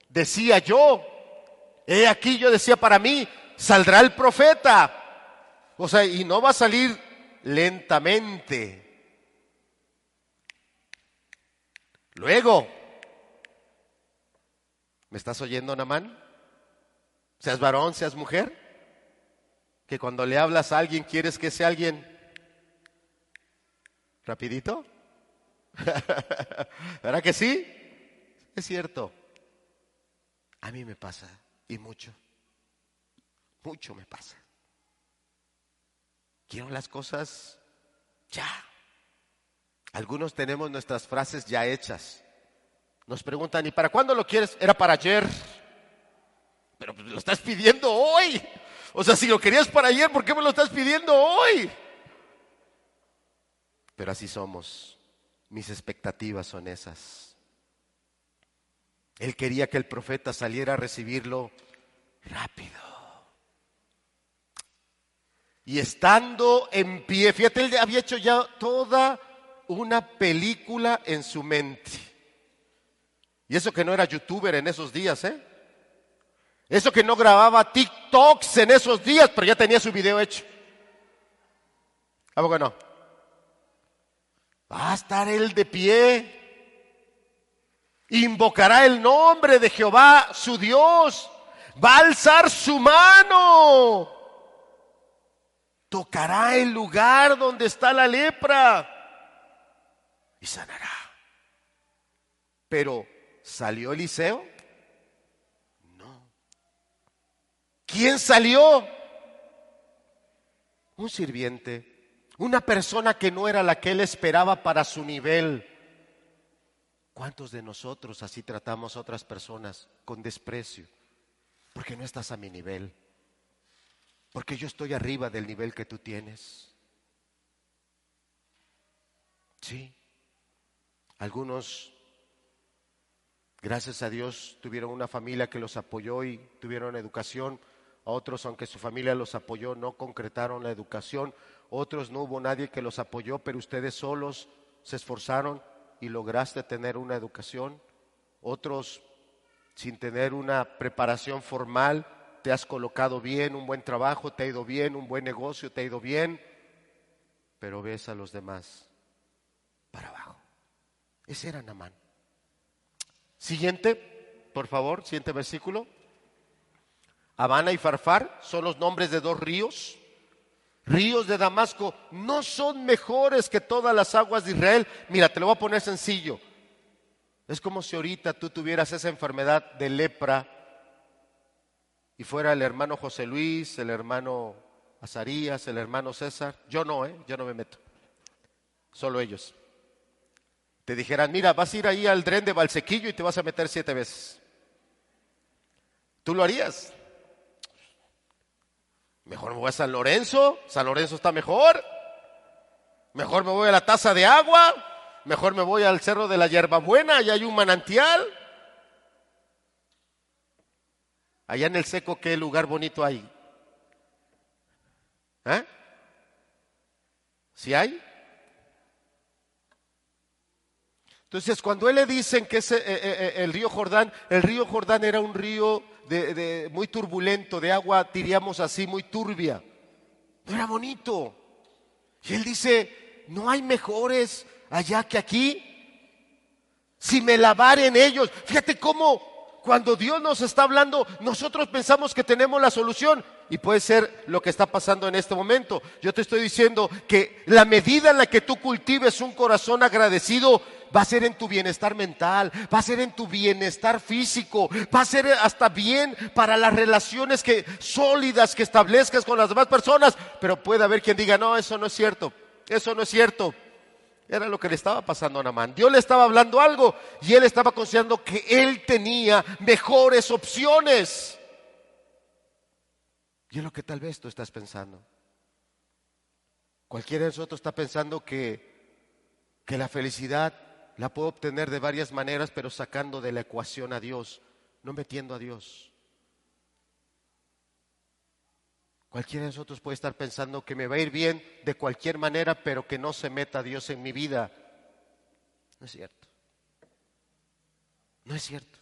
Decía yo, he aquí yo decía para mí, saldrá el profeta. O sea, y no va a salir lentamente. Luego, ¿me estás oyendo, Namán? Seas varón, seas mujer que cuando le hablas a alguien quieres que sea alguien rapidito? [laughs] ¿Verdad que sí? Es cierto. A mí me pasa y mucho. Mucho me pasa. Quiero las cosas ya. Algunos tenemos nuestras frases ya hechas. Nos preguntan, ¿y para cuándo lo quieres? Era para ayer. Pero pues, lo estás pidiendo hoy. O sea, si lo querías para ayer, ¿por qué me lo estás pidiendo hoy? Pero así somos. Mis expectativas son esas. Él quería que el profeta saliera a recibirlo rápido. Y estando en pie, fíjate, él había hecho ya toda una película en su mente. Y eso que no era youtuber en esos días, ¿eh? Eso que no grababa TikToks en esos días, pero ya tenía su video hecho. ¿A poco no? Va a estar él de pie. Invocará el nombre de Jehová, su Dios. Va a alzar su mano. Tocará el lugar donde está la lepra. Y sanará. Pero, ¿salió Eliseo? ¿Quién salió? Un sirviente, una persona que no era la que él esperaba para su nivel. ¿Cuántos de nosotros así tratamos a otras personas con desprecio? Porque no estás a mi nivel. Porque yo estoy arriba del nivel que tú tienes. Sí. Algunos, gracias a Dios, tuvieron una familia que los apoyó y tuvieron educación otros, aunque su familia los apoyó, no concretaron la educación, otros no hubo nadie que los apoyó, pero ustedes solos se esforzaron y lograste tener una educación, otros sin tener una preparación formal, te has colocado bien, un buen trabajo, te ha ido bien, un buen negocio, te ha ido bien, pero ves a los demás para abajo. Ese era Namán. Siguiente, por favor, siguiente versículo. Habana y Farfar son los nombres de dos ríos. Ríos de Damasco no son mejores que todas las aguas de Israel. Mira, te lo voy a poner sencillo. Es como si ahorita tú tuvieras esa enfermedad de lepra y fuera el hermano José Luis, el hermano Azarías, el hermano César. Yo no, ¿eh? Yo no me meto. solo ellos, te dijeran, mira, vas a ir ahí al tren de Valsequillo y te vas a meter siete veces. ¿Tú lo harías? Mejor me voy a San Lorenzo, San Lorenzo está mejor. Mejor me voy a la taza de agua, mejor me voy al cerro de la hierbabuena, allá hay un manantial. Allá en el seco, ¿qué lugar bonito hay? ¿Eh? ¿Sí hay? Entonces, cuando él le dicen que es eh, eh, eh, el río Jordán, el río Jordán era un río de, muy turbulento, de agua, diríamos así, muy turbia. No era bonito. Y él dice, no hay mejores allá que aquí. Si me lavaren ellos, fíjate cómo cuando Dios nos está hablando, nosotros pensamos que tenemos la solución y puede ser lo que está pasando en este momento. Yo te estoy diciendo que la medida en la que tú cultives un corazón agradecido va a ser en tu bienestar mental, va a ser en tu bienestar físico, va a ser hasta bien para las relaciones que sólidas que establezcas con las demás personas, pero puede haber quien diga, "No, eso no es cierto. Eso no es cierto." Era lo que le estaba pasando a Namán. Dios le estaba hablando algo y él estaba considerando que él tenía mejores opciones. Y es lo que tal vez tú estás pensando. Cualquiera de nosotros está pensando que, que la felicidad la puedo obtener de varias maneras, pero sacando de la ecuación a Dios, no metiendo a Dios. Cualquiera de nosotros puede estar pensando que me va a ir bien de cualquier manera, pero que no se meta Dios en mi vida. No es cierto. No es cierto.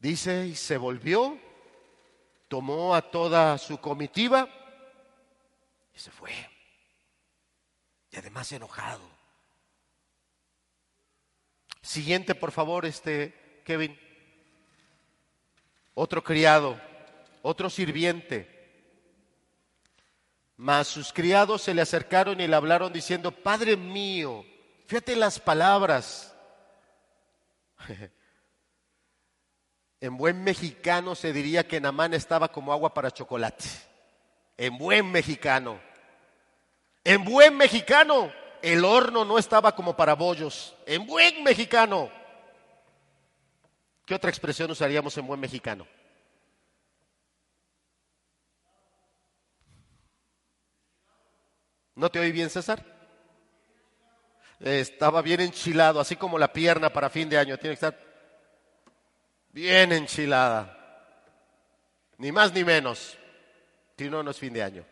Dice, y se volvió, tomó a toda su comitiva y se fue. Y además enojado. Siguiente, por favor, este Kevin otro criado, otro sirviente. Mas sus criados se le acercaron y le hablaron diciendo, Padre mío, fíjate las palabras. [laughs] En buen mexicano se diría que Namán estaba como agua para chocolate. En buen mexicano. En buen mexicano, el horno no estaba como para bollos. En buen mexicano. ¿Qué otra expresión usaríamos en buen mexicano? ¿No te oí bien, César? Estaba bien enchilado, así como la pierna para fin de año. Tiene que estar bien enchilada. Ni más ni menos. Si no, no es fin de año.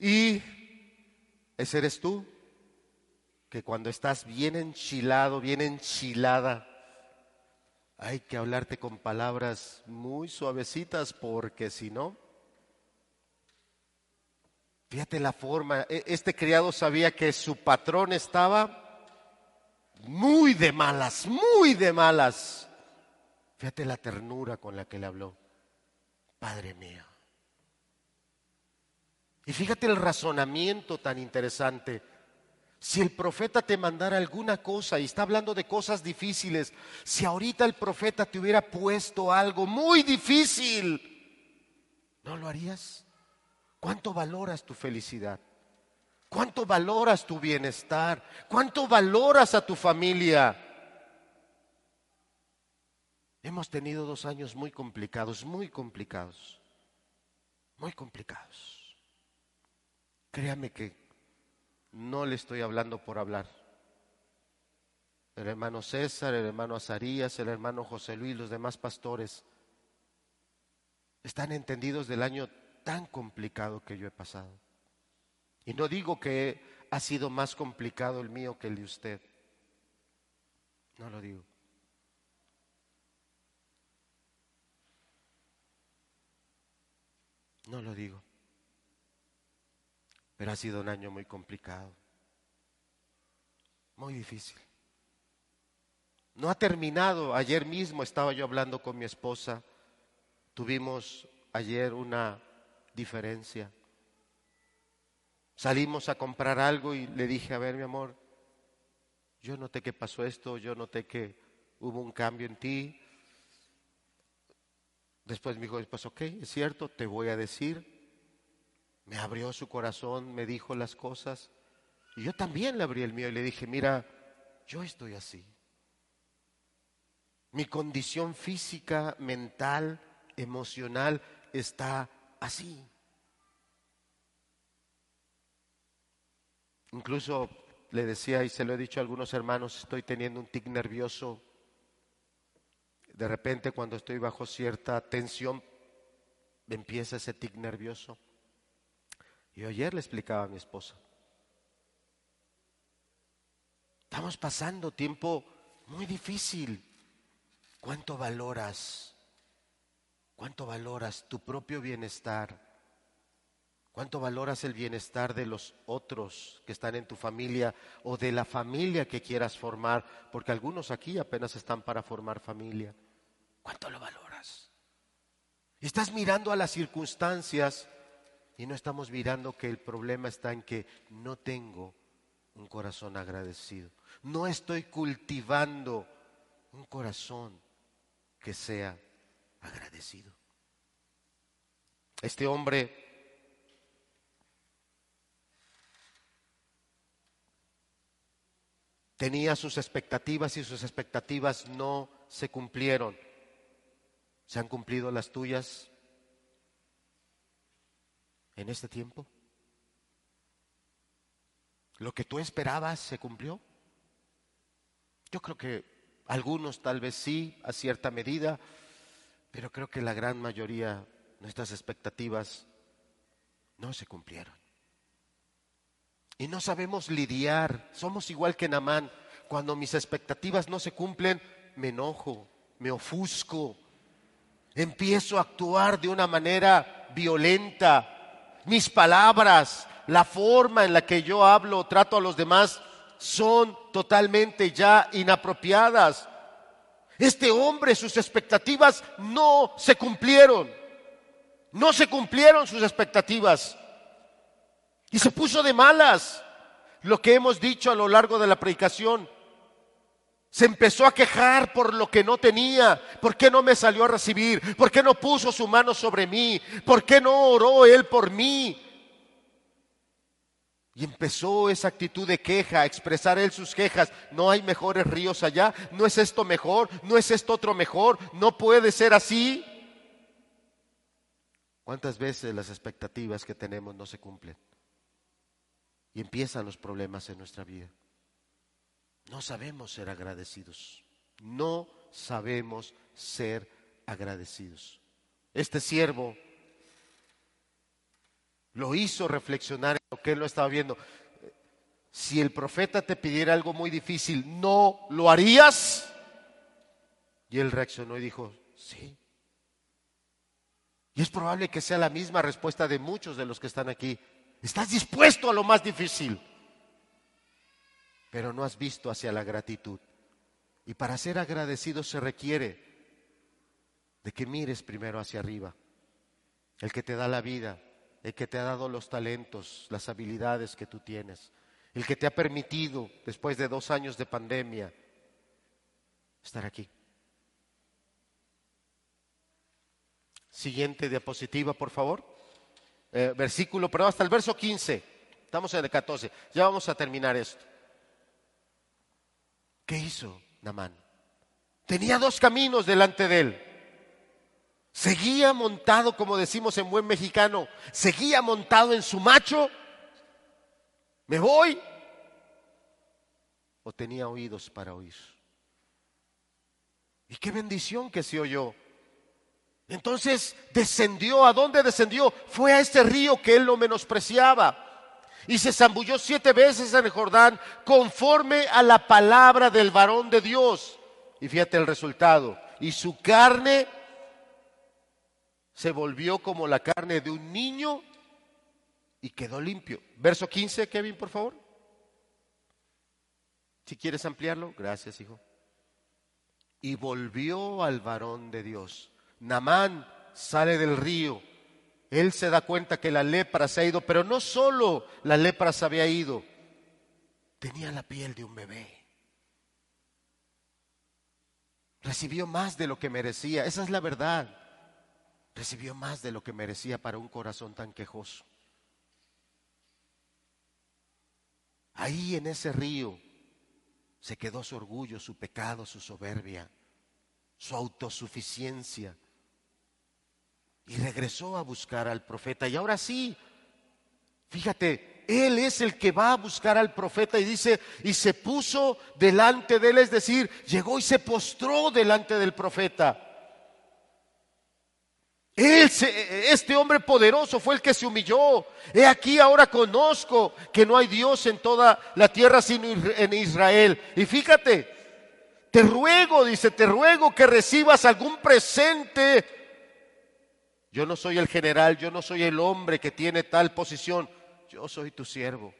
Y ese eres tú que cuando estás bien enchilado, bien enchilada, hay que hablarte con palabras muy suavecitas porque si no, fíjate la forma, e, este criado sabía que su patrón estaba muy de malas, muy de malas. Fíjate la ternura con la que le habló, Padre mío. Y fíjate el razonamiento tan interesante. Si el profeta te mandara alguna cosa y está hablando de cosas difíciles, si ahorita el profeta te hubiera puesto algo muy difícil, ¿no lo harías? ¿Cuánto valoras tu felicidad? ¿Cuánto valoras tu bienestar? ¿Cuánto valoras a tu familia? Hemos tenido dos años muy complicados, muy complicados, muy complicados. Créame que no le estoy hablando por hablar. El hermano César, el hermano Azarías, el hermano José Luis, los demás pastores, están entendidos del año tan complicado que yo he pasado. Y no digo que ha sido más complicado el mío que el de usted. No lo digo. No lo digo pero ha sido un año muy complicado, muy difícil. No ha terminado. Ayer mismo estaba yo hablando con mi esposa. Tuvimos ayer una diferencia. Salimos a comprar algo y le dije, a ver mi amor, yo noté que pasó esto, yo noté que hubo un cambio en ti. Después me dijo, pues ok, es cierto, te voy a decir. Me abrió su corazón, me dijo las cosas. Y yo también le abrí el mío y le dije, mira, yo estoy así. Mi condición física, mental, emocional está así. Incluso le decía, y se lo he dicho a algunos hermanos, estoy teniendo un tic nervioso. De repente cuando estoy bajo cierta tensión, empieza ese tic nervioso. Y ayer le explicaba a mi esposa, estamos pasando tiempo muy difícil. ¿Cuánto valoras? ¿Cuánto valoras tu propio bienestar? ¿Cuánto valoras el bienestar de los otros que están en tu familia o de la familia que quieras formar? Porque algunos aquí apenas están para formar familia. ¿Cuánto lo valoras? Estás mirando a las circunstancias y no estamos mirando que el problema está en que no tengo un corazón agradecido. No estoy cultivando un corazón que sea agradecido. Este hombre tenía sus expectativas y sus expectativas no se cumplieron. ¿Se han cumplido las tuyas en este tiempo? ¿Lo que tú esperabas se cumplió? Yo creo que algunos tal vez sí, a cierta medida, pero creo que la gran mayoría, nuestras expectativas no se cumplieron. Y no sabemos lidiar. Somos igual que Namán. Cuando mis expectativas no se cumplen, me enojo, me ofusco. Empiezo a actuar de una manera violenta. Mis palabras, la forma en la que yo hablo, trato a los demás, son totalmente ya inapropiadas. Este hombre, sus expectativas no se cumplieron. No se cumplieron sus expectativas. Y se puso de malas lo que hemos dicho a lo largo de la predicación. Se empezó a quejar por lo que no tenía. ¿Por qué no me salió a recibir? ¿Por qué no puso su mano sobre mí? ¿Por qué no oró él por mí? Y empezó esa actitud de queja, a expresar él sus quejas. No hay mejores ríos allá. No es esto mejor. No es esto otro mejor. No puede ser así. ¿Cuántas veces las expectativas que tenemos no se cumplen? Y empiezan los problemas en nuestra vida. No sabemos ser agradecidos. No sabemos ser agradecidos. Este siervo lo hizo reflexionar en lo que él lo estaba viendo. Si el profeta te pidiera algo muy difícil, ¿no lo harías? Y él reaccionó y dijo, sí. Y es probable que sea la misma respuesta de muchos de los que están aquí. Estás dispuesto a lo más difícil, pero no has visto hacia la gratitud. Y para ser agradecido se requiere de que mires primero hacia arriba, el que te da la vida, el que te ha dado los talentos, las habilidades que tú tienes, el que te ha permitido, después de dos años de pandemia, estar aquí. Siguiente diapositiva, por favor. Eh, versículo, pero hasta el verso 15. Estamos en el 14. Ya vamos a terminar esto. ¿Qué hizo Namán? Tenía dos caminos delante de él. Seguía montado, como decimos en buen mexicano, seguía montado en su macho. ¿Me voy? ¿O tenía oídos para oír? Y qué bendición que se oyó. Entonces descendió, ¿a dónde descendió? Fue a este río que él lo menospreciaba. Y se zambulló siete veces en el Jordán conforme a la palabra del varón de Dios. Y fíjate el resultado. Y su carne se volvió como la carne de un niño y quedó limpio. Verso 15, Kevin, por favor. Si quieres ampliarlo, gracias, hijo. Y volvió al varón de Dios Namán sale del río. Él se da cuenta que la lepra se ha ido, pero no solo la lepra se había ido, tenía la piel de un bebé. Recibió más de lo que merecía, esa es la verdad. recibió más de lo que merecía para un corazón tan quejoso. Ahí en ese río se quedó su orgullo, su pecado, su soberbia, su autosuficiencia. Y regresó a buscar al profeta. Y ahora sí, fíjate, él es el que va a buscar al profeta y dice, y se puso delante de él, es decir, llegó y se postró delante del profeta. Él, este hombre poderoso fue el que se humilló. He aquí ahora conozco que no hay Dios en toda la tierra sino en Israel. Y fíjate, te ruego, dice, te ruego que recibas algún presente. Yo no soy el general, yo no soy el hombre que tiene tal posición yo soy tu siervo.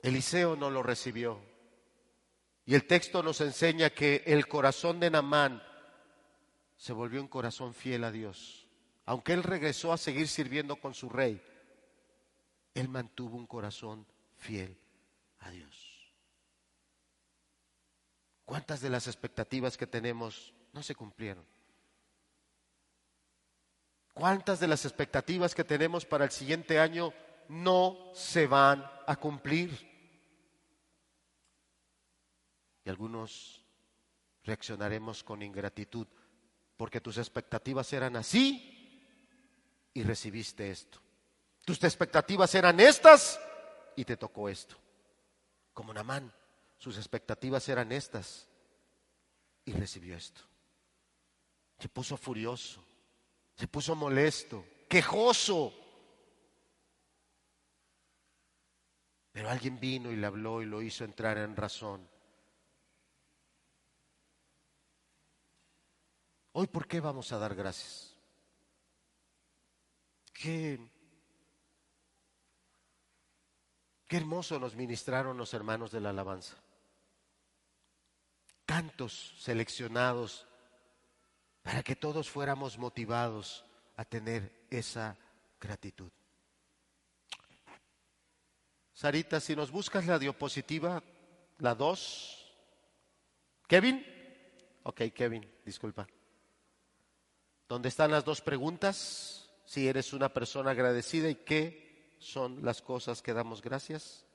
Eliseo no lo recibió. Y el texto nos enseña que el corazón de Namán se volvió un corazón fiel a Dios. Aunque él regresó a seguir sirviendo con su rey, él mantuvo un corazón fiel a Dios. ¿Cuántas de las expectativas que tenemos no se cumplieron? ¿Cuántas de las expectativas que tenemos para el siguiente año no se van a cumplir? Y algunos reaccionaremos con ingratitud porque tus expectativas eran así y recibiste esto. Tus expectativas eran estas y te tocó esto. Como Namán, sus expectativas eran estas y recibió esto. Se puso furioso se puso molesto, quejoso. Pero alguien vino y le habló y lo hizo entrar en razón. Hoy, ¿por qué vamos a dar gracias? Qué, qué hermoso nos ministraron los hermanos de la alabanza. Cantos seleccionados para que todos fuéramos motivados a tener esa gratitud. Sarita, si nos buscas la diapositiva, la 2. Kevin. Ok, Kevin, disculpa. ¿Dónde están las dos preguntas? Si eres una persona agradecida y qué son las cosas que damos gracias.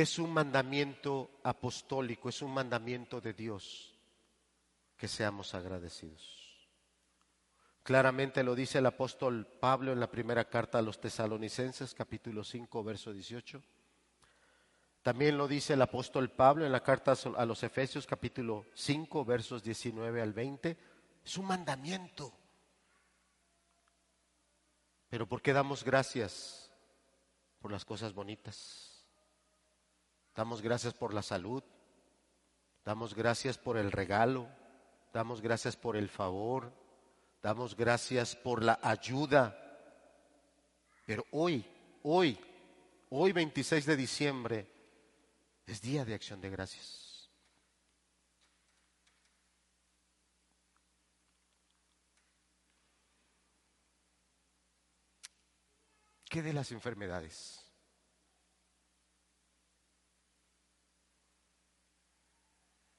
Es un mandamiento apostólico, es un mandamiento de Dios que seamos agradecidos. Claramente lo dice el apóstol Pablo en la primera carta a los tesalonicenses, capítulo 5, verso 18. También lo dice el apóstol Pablo en la carta a los Efesios, capítulo 5, versos 19 al 20. Es un mandamiento. Pero ¿por qué damos gracias? Por las cosas bonitas Damos gracias por la salud, damos gracias por el regalo, damos gracias por el favor, damos gracias por la ayuda. Pero hoy, hoy, hoy 26 de diciembre, es día de acción de gracias. ¿Qué de las enfermedades?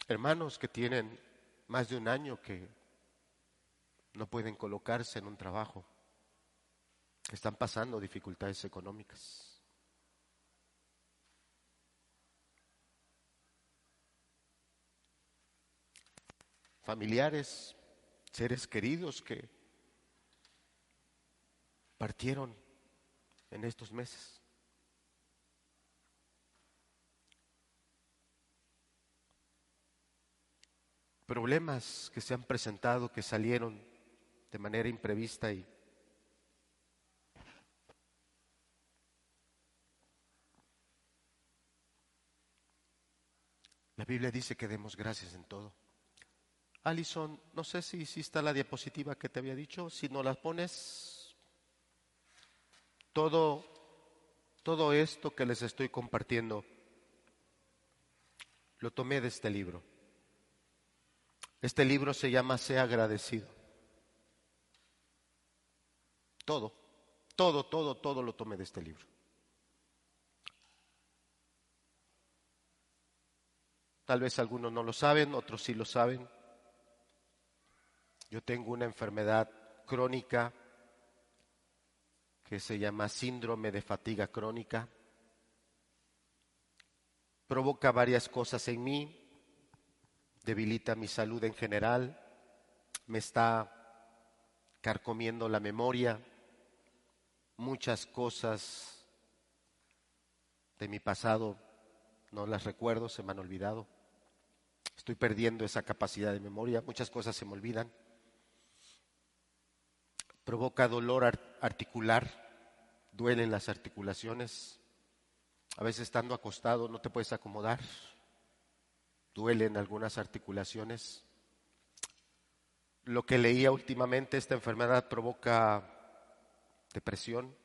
Hermanos que tienen más de un año que no pueden colocarse en un trabajo, que están pasando dificultades económicas. Familiares, seres queridos que partieron en estos meses. Problemas que se han presentado, que salieron de manera imprevista y la Biblia dice que demos gracias en todo. Alison, no sé si, está la diapositiva que te había dicho, si no la pones, todo, todo esto que les estoy compartiendo, lo tomé de este libro. Este libro se llama Sea agradecido. Todo, todo, todo, todo lo tomé de este libro. Tal vez algunos no lo saben, otros sí lo saben. Yo tengo una enfermedad crónica que se llama síndrome de fatiga crónica. Provoca varias cosas en mí, debilita mi salud en general, me está carcomiendo la memoria, muchas cosas de mi pasado no las recuerdo, se me han olvidado. Estoy perdiendo esa capacidad de memoria, muchas cosas se me olvidan. Provoca dolor articular, duelen las articulaciones. A veces estando acostado no te puedes acomodar, duelen algunas articulaciones. Lo que leía últimamente, esta enfermedad provoca depresión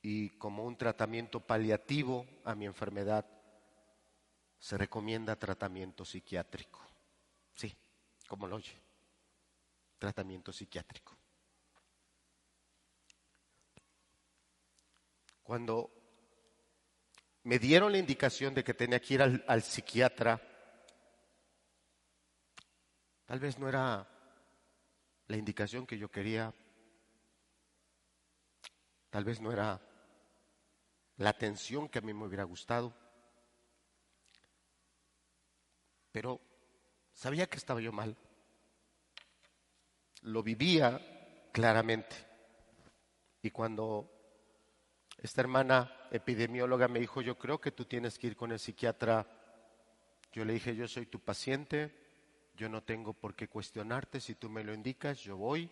y como un tratamiento paliativo a mi enfermedad se recomienda tratamiento psiquiátrico. Sí, como lo oye, tratamiento psiquiátrico. Cuando me dieron la indicación de que tenía que ir al, psiquiatra, tal vez no era la indicación que yo quería, tal vez no era la atención que a mí me hubiera gustado, pero sabía que estaba yo mal. Lo vivía claramente. Y cuando esta hermana epidemióloga me dijo, yo creo que tú tienes que ir con el psiquiatra, yo le dije, yo soy tu paciente, yo no tengo por qué cuestionarte, si tú me lo indicas, yo voy.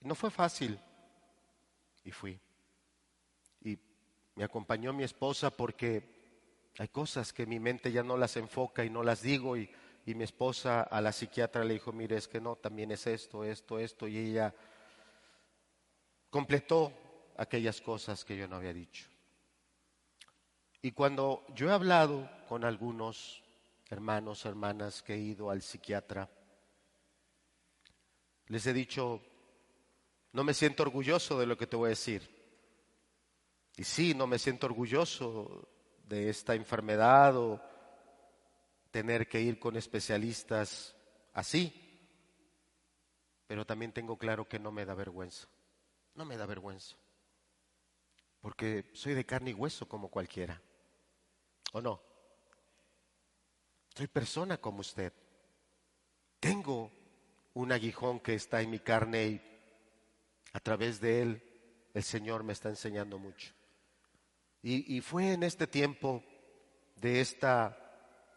No fue fácil y fui. Y me acompañó mi esposa porque hay cosas que mi mente ya no las enfoca y no las digo y, y mi esposa a la psiquiatra le dijo, mire, es que no, también es esto, esto, esto, y ella completó aquellas cosas que yo no había dicho. Y cuando yo he hablado con algunos hermanos, hermanas que he ido al psiquiatra, les he dicho, no me siento orgulloso de lo que te voy a decir. Y sí, no me siento orgulloso de esta enfermedad o tener que ir con especialistas así. Pero también tengo claro que no me da vergüenza. No me da vergüenza. Porque soy de carne y hueso como cualquiera. ¿O no? Soy persona como usted. Tengo un aguijón que está en mi carne y a través de él el Señor me está enseñando mucho. Y, fue en este tiempo de esta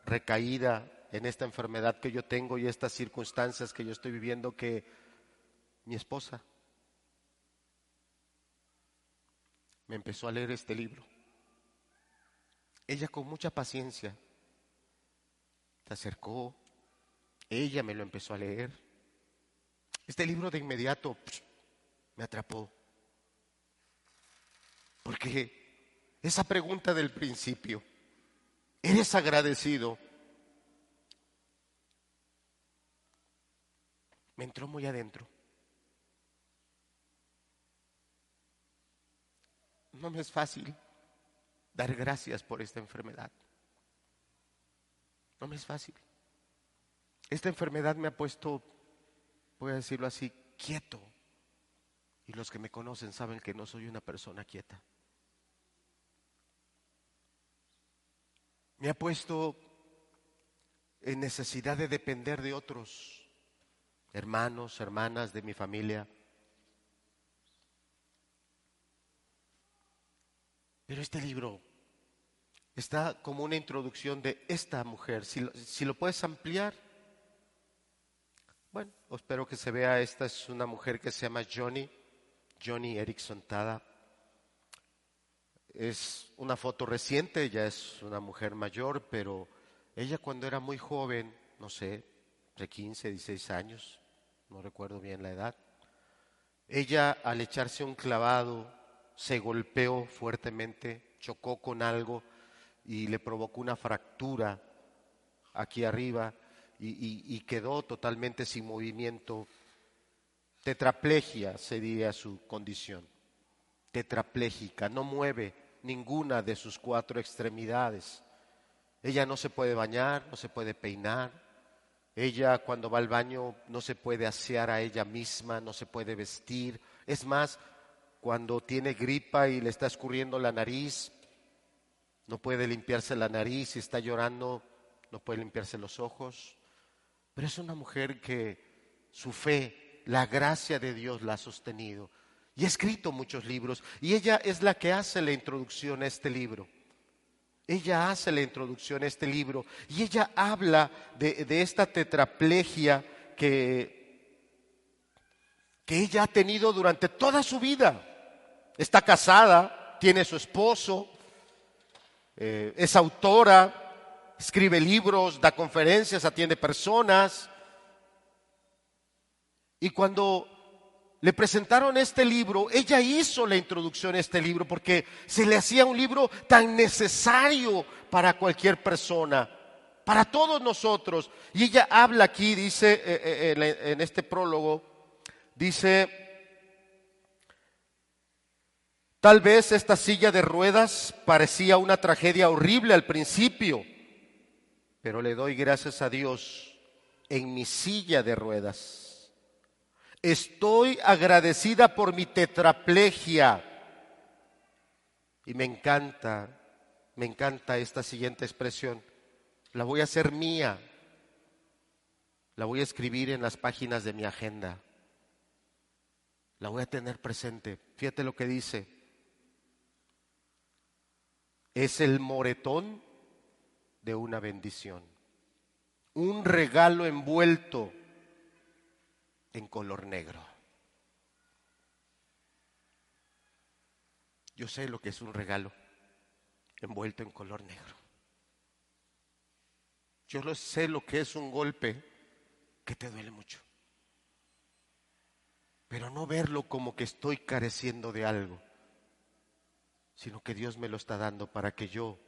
recaída en esta enfermedad que yo tengo y estas circunstancias que yo estoy viviendo que mi esposa me empezó a leer este libro. Ella con mucha paciencia se acercó, ella me lo empezó a leer. Este libro de inmediato me atrapó. Porque esa pregunta del principio. ¿Eres agradecido? Me entró muy adentro. No me es fácil dar gracias por esta enfermedad. No me es fácil. Esta enfermedad me ha puesto, voy a decirlo así, quieto. Y los que me conocen saben que no soy una persona quieta. me ha puesto en necesidad de depender de otros hermanos, hermanas de mi familia. Pero este libro está como una introducción de esta mujer. Si lo, puedes ampliar, bueno, espero que se vea. Esta es una mujer que se llama Johnny, Johnny Erickson Tada. Es una foto reciente, ella es una mujer mayor, pero ella cuando era muy joven, no sé, de 15, 16 años, no recuerdo bien la edad, ella al echarse un clavado se golpeó fuertemente, chocó con algo y le provocó una fractura aquí arriba y, quedó totalmente sin movimiento. Tetraplegia sería su condición. Tetraplégica, no mueve ninguna de sus cuatro extremidades. Ella no se puede bañar, no se puede peinar. Ella cuando va al baño no se puede asear a ella misma, no se puede vestir. Es más, cuando tiene gripa y le está escurriendo la nariz, no puede limpiarse la nariz, y está llorando, no puede limpiarse los ojos. Pero es una mujer que su fe, la gracia de Dios la ha sostenido. Y ha escrito muchos libros. Y ella es la que hace la introducción a este libro. Ella hace la introducción a este libro. Y ella habla de, esta tetraplegia que, que ella ha tenido durante toda su vida. Está casada, tiene su esposo, eh, es autora, escribe libros, da conferencias, atiende personas. Y cuando le presentaron este libro, ella hizo la introducción a este libro porque se le hacía un libro tan necesario para cualquier persona, para todos nosotros. Y ella habla aquí, dice eh, eh, en este prólogo, dice, Tal vez esta silla de ruedas parecía una tragedia horrible al principio, pero le doy gracias a Dios en mi silla de ruedas. Estoy agradecida por mi tetraplegia. Y me encanta, me encanta esta siguiente expresión. La voy a hacer mía. La voy a escribir en las páginas de mi agenda. La voy a tener presente. Fíjate lo que dice. Es el moretón de una bendición. Un regalo envuelto en color negro. Yo sé lo que es un regalo envuelto en color negro. Yo sé lo que es un golpe que te duele mucho. Pero no verlo como que estoy careciendo de algo, sino que Dios me lo está dando para que yo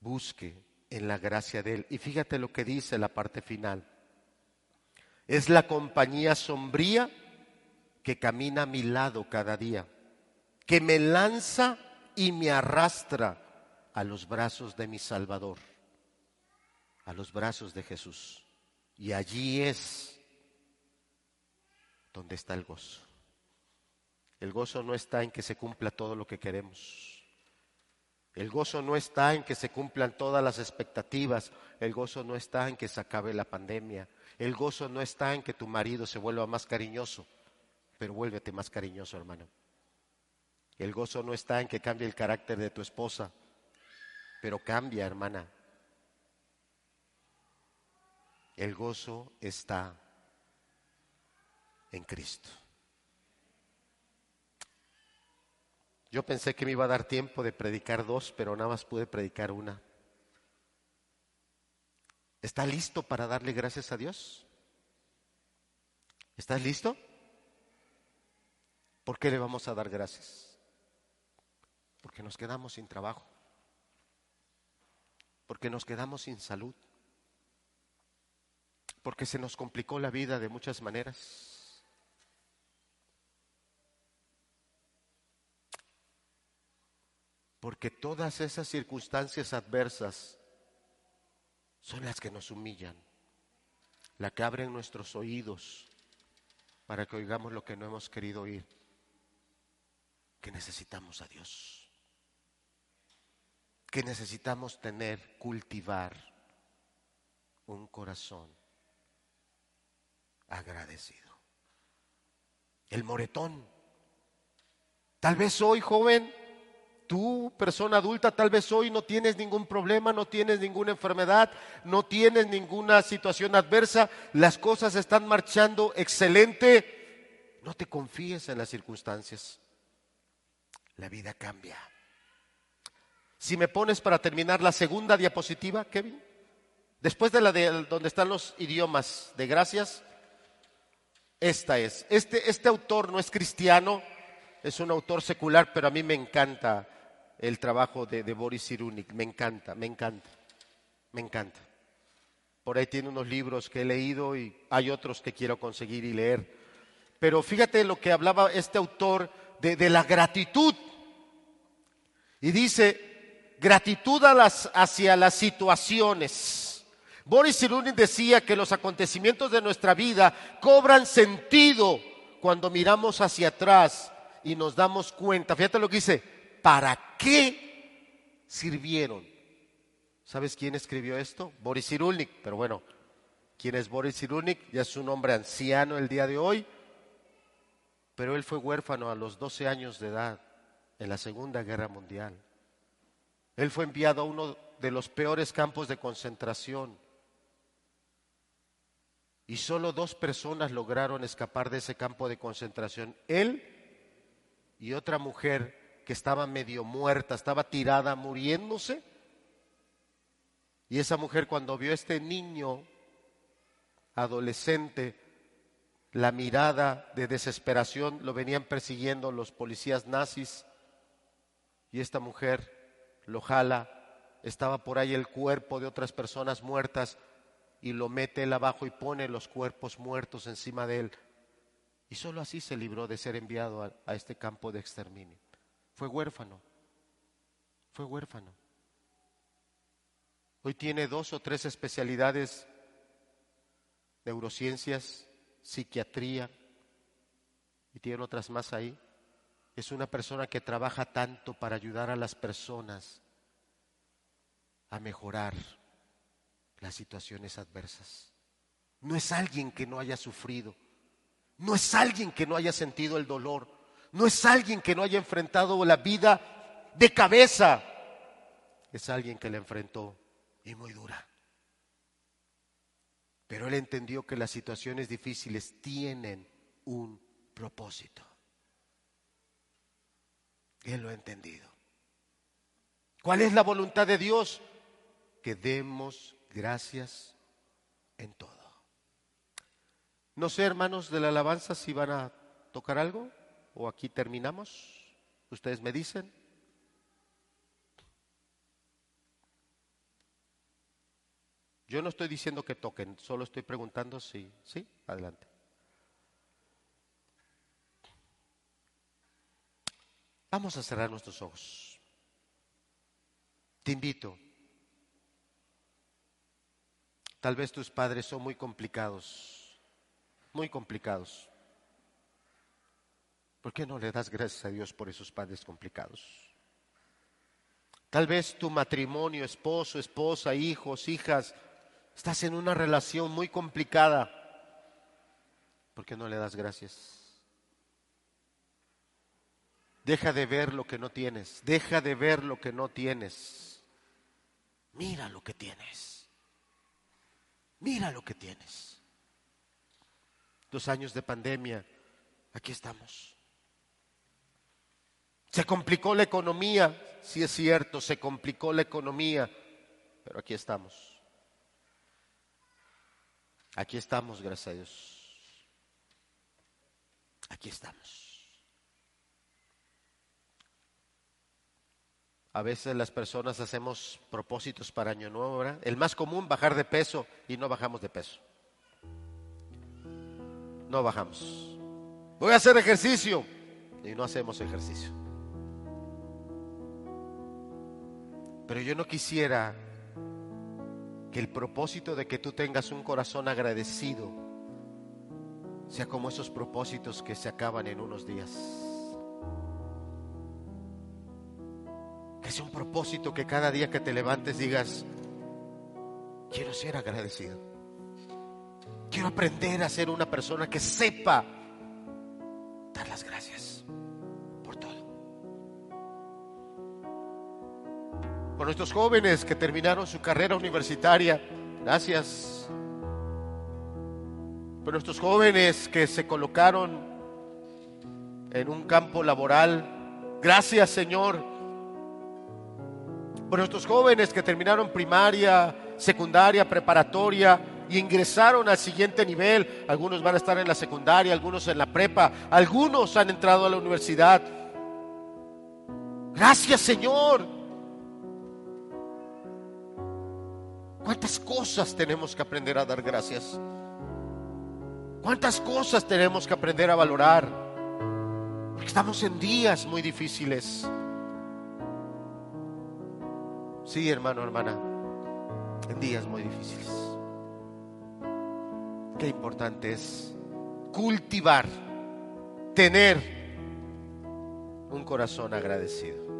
busque en la gracia de Él. Y fíjate lo que dice la parte final. Es la compañía sombría que camina a mi lado cada día, que me lanza y me arrastra a los brazos de mi Salvador, a los brazos de Jesús. Y allí es donde está el gozo. El gozo no está en que se cumpla todo lo que queremos. El gozo no está en que se cumplan todas las expectativas. El gozo no está en que se acabe la pandemia. El gozo no está en que tu marido se vuelva más cariñoso. Pero vuélvete más cariñoso, hermano. El gozo no está en que cambie el carácter de tu esposa. Pero cambia, hermana. El gozo está en Cristo. Yo pensé que me iba a dar tiempo de predicar dos, pero nada más pude predicar una. ¿Está listo para darle gracias a Dios? ¿Estás listo? ¿Por qué le vamos a dar gracias? Porque nos quedamos sin trabajo, porque nos quedamos sin salud, porque se nos complicó la vida de muchas maneras Porque todas esas circunstancias adversas son las que nos humillan, las que abren nuestros oídos para que oigamos lo que no hemos querido oír, que necesitamos a Dios, que necesitamos tener, cultivar un corazón agradecido. El moretón. Tal vez hoy, joven, Tú, persona adulta, tal vez hoy no tienes ningún problema, no tienes ninguna enfermedad, no tienes ninguna situación adversa, las cosas están marchando excelente. No te confíes en las circunstancias. La vida cambia. Si me pones para terminar la segunda diapositiva, Kevin, después de la de donde están los idiomas de gracias, esta es. Este, este autor no es cristiano, es un autor secular, pero a mí me encanta el trabajo de, Boris Cyrulnik. Me encanta, me encanta, me encanta. Por ahí tiene unos libros que he leído y hay otros que quiero conseguir y leer. Pero fíjate lo que hablaba este autor de, de la gratitud. Y dice, gratitud hacia las situaciones. Boris Cyrulnik decía que los acontecimientos de nuestra vida cobran sentido cuando miramos hacia atrás y nos damos cuenta. Fíjate lo que dice, ¿para qué sirvieron? ¿Sabes quién escribió esto? Boris Cyrulnik. Pero bueno, ¿quién es Boris Cyrulnik? Ya es un hombre anciano el día de hoy. Pero él fue huérfano a los 12 años de edad en la Segunda Guerra Mundial. Él fue enviado a uno de los peores campos de concentración. Y solo dos personas lograron escapar de ese campo de concentración. Él y otra mujer que estaba medio muerta, estaba tirada muriéndose. Y esa mujer cuando vio a este niño adolescente, la mirada de desesperación, lo venían persiguiendo los policías nazis. Y esta mujer lo jala, estaba por ahí el cuerpo de otras personas muertas y lo mete él abajo y pone los cuerpos muertos encima de él. Y solo así se libró de ser enviado a, a este campo de exterminio. Fue huérfano, fue huérfano. Hoy tiene dos o tres especialidades, neurociencias, psiquiatría, y tiene otras más ahí. Es una persona que trabaja tanto para ayudar a las personas a mejorar las situaciones adversas. No es alguien que no haya sufrido, no es alguien que no haya sentido el dolor, no es alguien que no haya enfrentado la vida de cabeza, es alguien que la enfrentó y muy dura. Pero él entendió que las situaciones difíciles tienen un propósito. Él lo ha entendido. ¿Cuál es la voluntad de Dios? Que demos gracias en todo. No sé, hermanos de la alabanza, si van a tocar algo o aquí terminamos. Ustedes me dicen. Yo no estoy diciendo que toquen, solo estoy preguntando si, sí, adelante. Vamos a cerrar nuestros ojos. Te invito. Tal vez tus padres son muy complicados, muy complicados. ¿Por qué no le das gracias a Dios por esos padres complicados? Tal vez tu matrimonio, esposo, esposa, hijos, hijas, Estás en una relación muy complicada. ¿Por qué no le das gracias? Deja de ver lo que no tienes. Deja de ver lo que no tienes. Mira lo que tienes. Mira lo que tienes. Dos años de pandemia, aquí estamos. Se complicó la economía, sí es cierto, se complicó la economía, pero aquí estamos. Aquí estamos, gracias a Dios. Aquí estamos. A veces las personas hacemos propósitos para año nuevo, ¿verdad? El más común, bajar de peso y no bajamos de peso. No bajamos. Voy a hacer ejercicio y no hacemos ejercicio. Pero yo no quisiera que el propósito de que tú tengas un corazón agradecido sea como esos propósitos que se acaban en unos días. Que sea un propósito que cada día que te levantes digas, quiero ser agradecido. Quiero aprender a ser una persona que sepa dar las gracias Por nuestros jóvenes que terminaron su carrera universitaria, gracias. Por nuestros jóvenes que se colocaron en un campo laboral, gracias Señor. Por nuestros jóvenes que terminaron primaria, secundaria, preparatoria y ingresaron al siguiente nivel. Algunos van a estar en la secundaria, algunos en la prepa, algunos han entrado a la universidad. Gracias Señor ¿Cuántas cosas tenemos que aprender a dar gracias? ¿Cuántas cosas tenemos que aprender a valorar? Porque estamos en días muy difíciles. Sí, hermano, hermana, en días muy difíciles. Qué importante es cultivar, tener un corazón agradecido.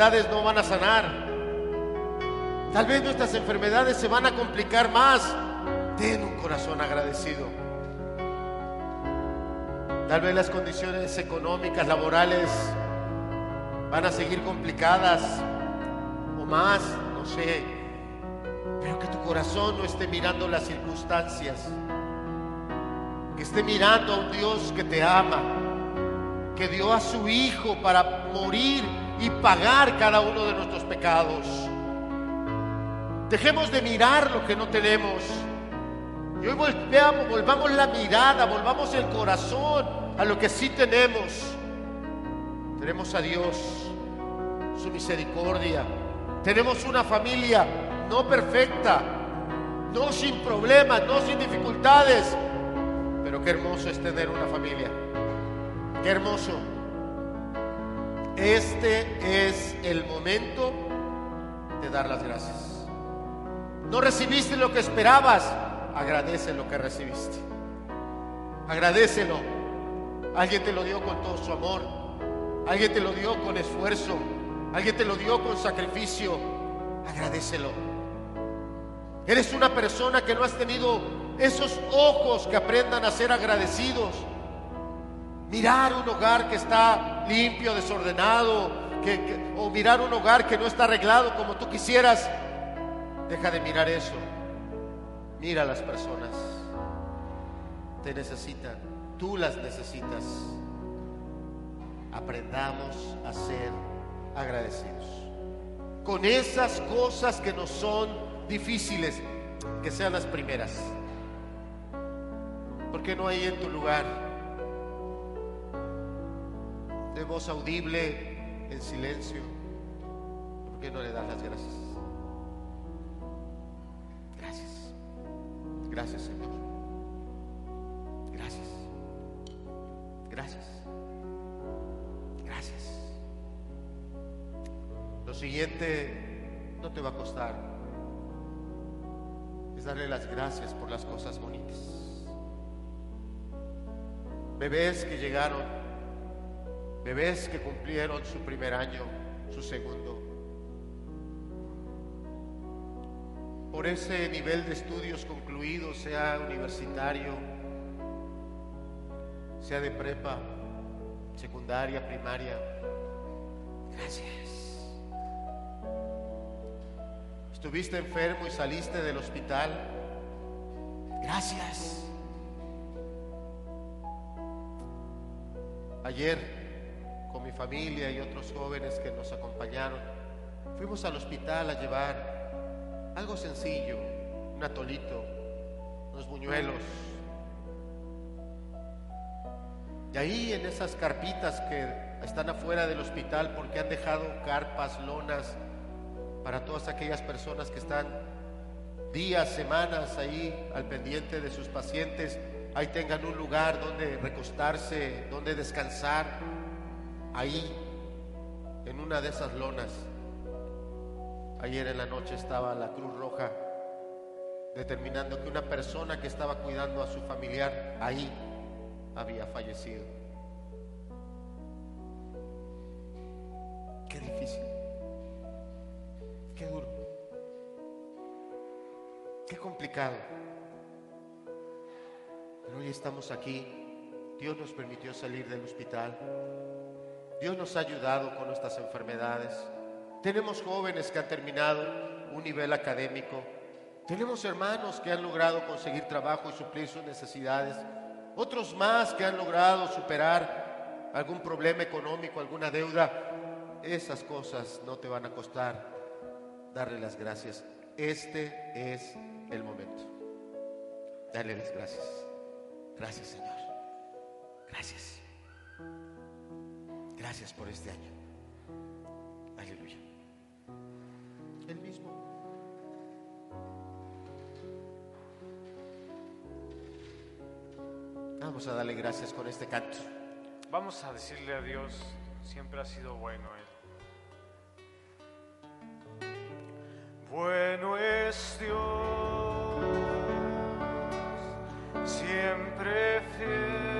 No van a sanar. Tal vez nuestras enfermedades se van a complicar más Ten un corazón agradecido. Tal vez las condiciones económicas, laborales, van a seguir complicadas o más, no sé. Pero que tu corazón no esté mirando las circunstancias. Que esté mirando a un Dios que te ama, que dio a su Hijo para morir y pagar cada uno de nuestros pecados. Dejemos de mirar lo que no tenemos. Y hoy volvamos, volvamos la mirada, volvamos el corazón a lo que sí tenemos. Tenemos a Dios, su misericordia. Tenemos una familia no perfecta, no sin problemas, no sin dificultades. Pero qué hermoso es tener una familia. Qué hermoso. Este es el momento de dar las gracias. No recibiste lo que esperabas, agradece lo que recibiste. Agradecelo. Alguien te lo dio con todo su amor. Alguien te lo dio con esfuerzo. Alguien te lo dio con sacrificio. Agradecelo. Eres una persona que no has tenido esos ojos que aprendan a ser agradecidos mirar un hogar que está limpio, desordenado, o mirar un hogar que no está arreglado como tú quisieras, deja de mirar eso. Mira a las personas. Te necesitan, tú las necesitas. Aprendamos a ser agradecidos. Con esas cosas que nos son difíciles, que sean las primeras. Porque no hay en tu lugar de voz audible, en silencio. ¿Por qué no le das las gracias? Gracias. Gracias, Señor. Gracias. Gracias. Gracias. Lo siguiente no te va a costar. Es darle las gracias por las cosas bonitas. Bebés que llegaron bebés que cumplieron su primer año, su segundo. Por ese nivel de estudios concluido, sea universitario, sea de prepa, secundaria, primaria. Gracias. Estuviste enfermo y saliste del hospital. Gracias. Ayer con mi familia y otros jóvenes que nos acompañaron, fuimos al hospital a llevar algo sencillo, un atolito, unos buñuelos. Y ahí en esas carpitas que están afuera del hospital porque han dejado carpas, lonas para todas aquellas personas que están días, semanas ahí al pendiente de sus pacientes, ahí tengan un lugar donde recostarse, donde descansar Ahí, en una de esas lonas, ayer en la noche estaba la Cruz Roja determinando que una persona que estaba cuidando a su familiar ahí había fallecido. Qué difícil, qué duro, qué complicado. Pero hoy estamos aquí, Dios nos permitió salir del hospital. Dios nos ha ayudado con nuestras enfermedades. Tenemos jóvenes que han terminado un nivel académico. Tenemos hermanos que han logrado conseguir trabajo y suplir sus necesidades. Otros más que han logrado superar algún problema económico, alguna deuda. Esas cosas no te van a costar darle las gracias. Este es el momento. Dale las gracias. Gracias Señor. Gracias. Gracias por este año. Aleluya. El mismo. Vamos a darle gracias con este canto. Vamos a decirle a Dios, siempre ha sido bueno Él. Bueno es Dios, siempre fiel.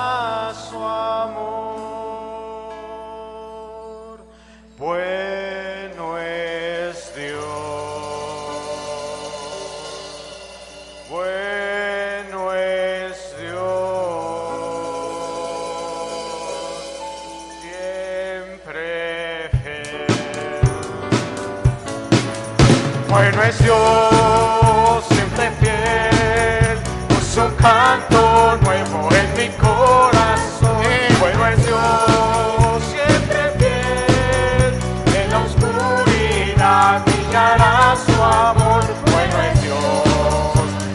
su amor. Bueno es Dios,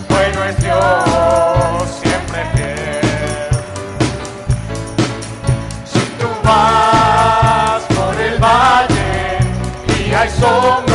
bueno es Dios, siempre fiel. Si tú vas por el valle y hay sombra,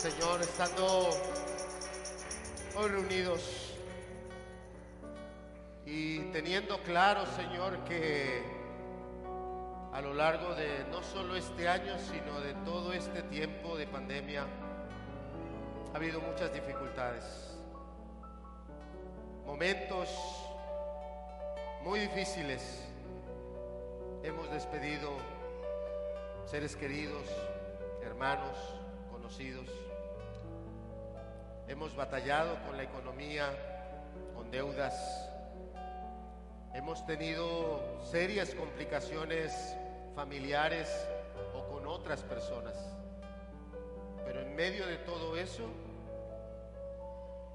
Señor, estando hoy reunidos y teniendo claro, Señor, que a lo largo de no solo este año, sino de todo este tiempo de pandemia, ha habido muchas dificultades, momentos muy difíciles. Hemos despedido seres queridos, hermanos, conocidos. Hemos batallado con la economía, con deudas. Hemos tenido serias complicaciones familiares o con otras personas. Pero en medio de todo eso,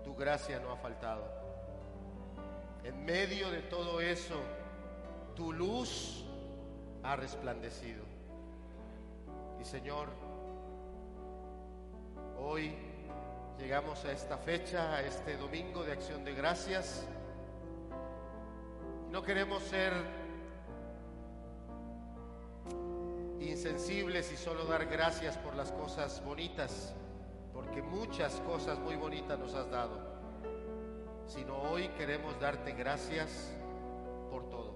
tu gracia no ha faltado. En medio de todo eso, tu luz ha resplandecido. Y Señor, hoy Llegamos a esta fecha, a este domingo de acción de gracias. No queremos ser insensibles y solo dar gracias por las cosas bonitas, porque muchas cosas muy bonitas nos has dado, sino hoy queremos darte gracias por todo.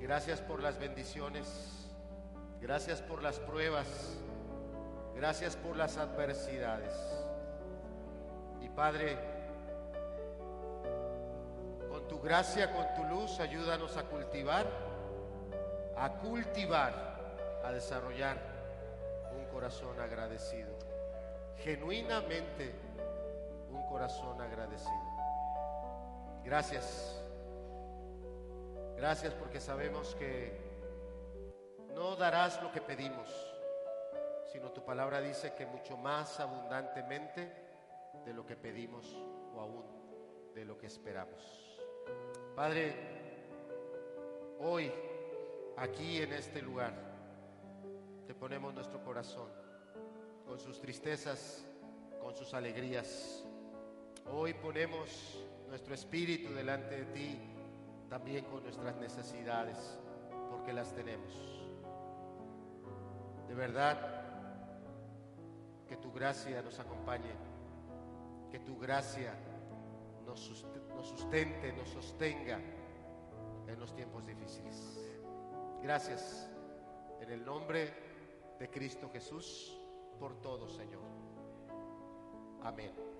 Gracias por las bendiciones, gracias por las pruebas, gracias por las adversidades. Y Padre, con tu gracia, con tu luz, ayúdanos a cultivar a cultivar, a desarrollar un corazón agradecido. Genuinamente un corazón agradecido. Gracias. Gracias porque sabemos que no darás lo que pedimos, sino tu palabra dice que mucho más abundantemente de lo que pedimos o aún de lo que esperamos. Padre, hoy aquí en este lugar. Te ponemos nuestro corazón, con sus tristezas, con sus alegrías. Hoy ponemos nuestro espíritu delante de ti, también con nuestras necesidades, porque las tenemos. De verdad, que tu gracia nos acompañe, que tu gracia nos sustente, nos sostenga en los tiempos difíciles. Gracias en el nombre de Cristo Jesús por todo, Señor. Amén.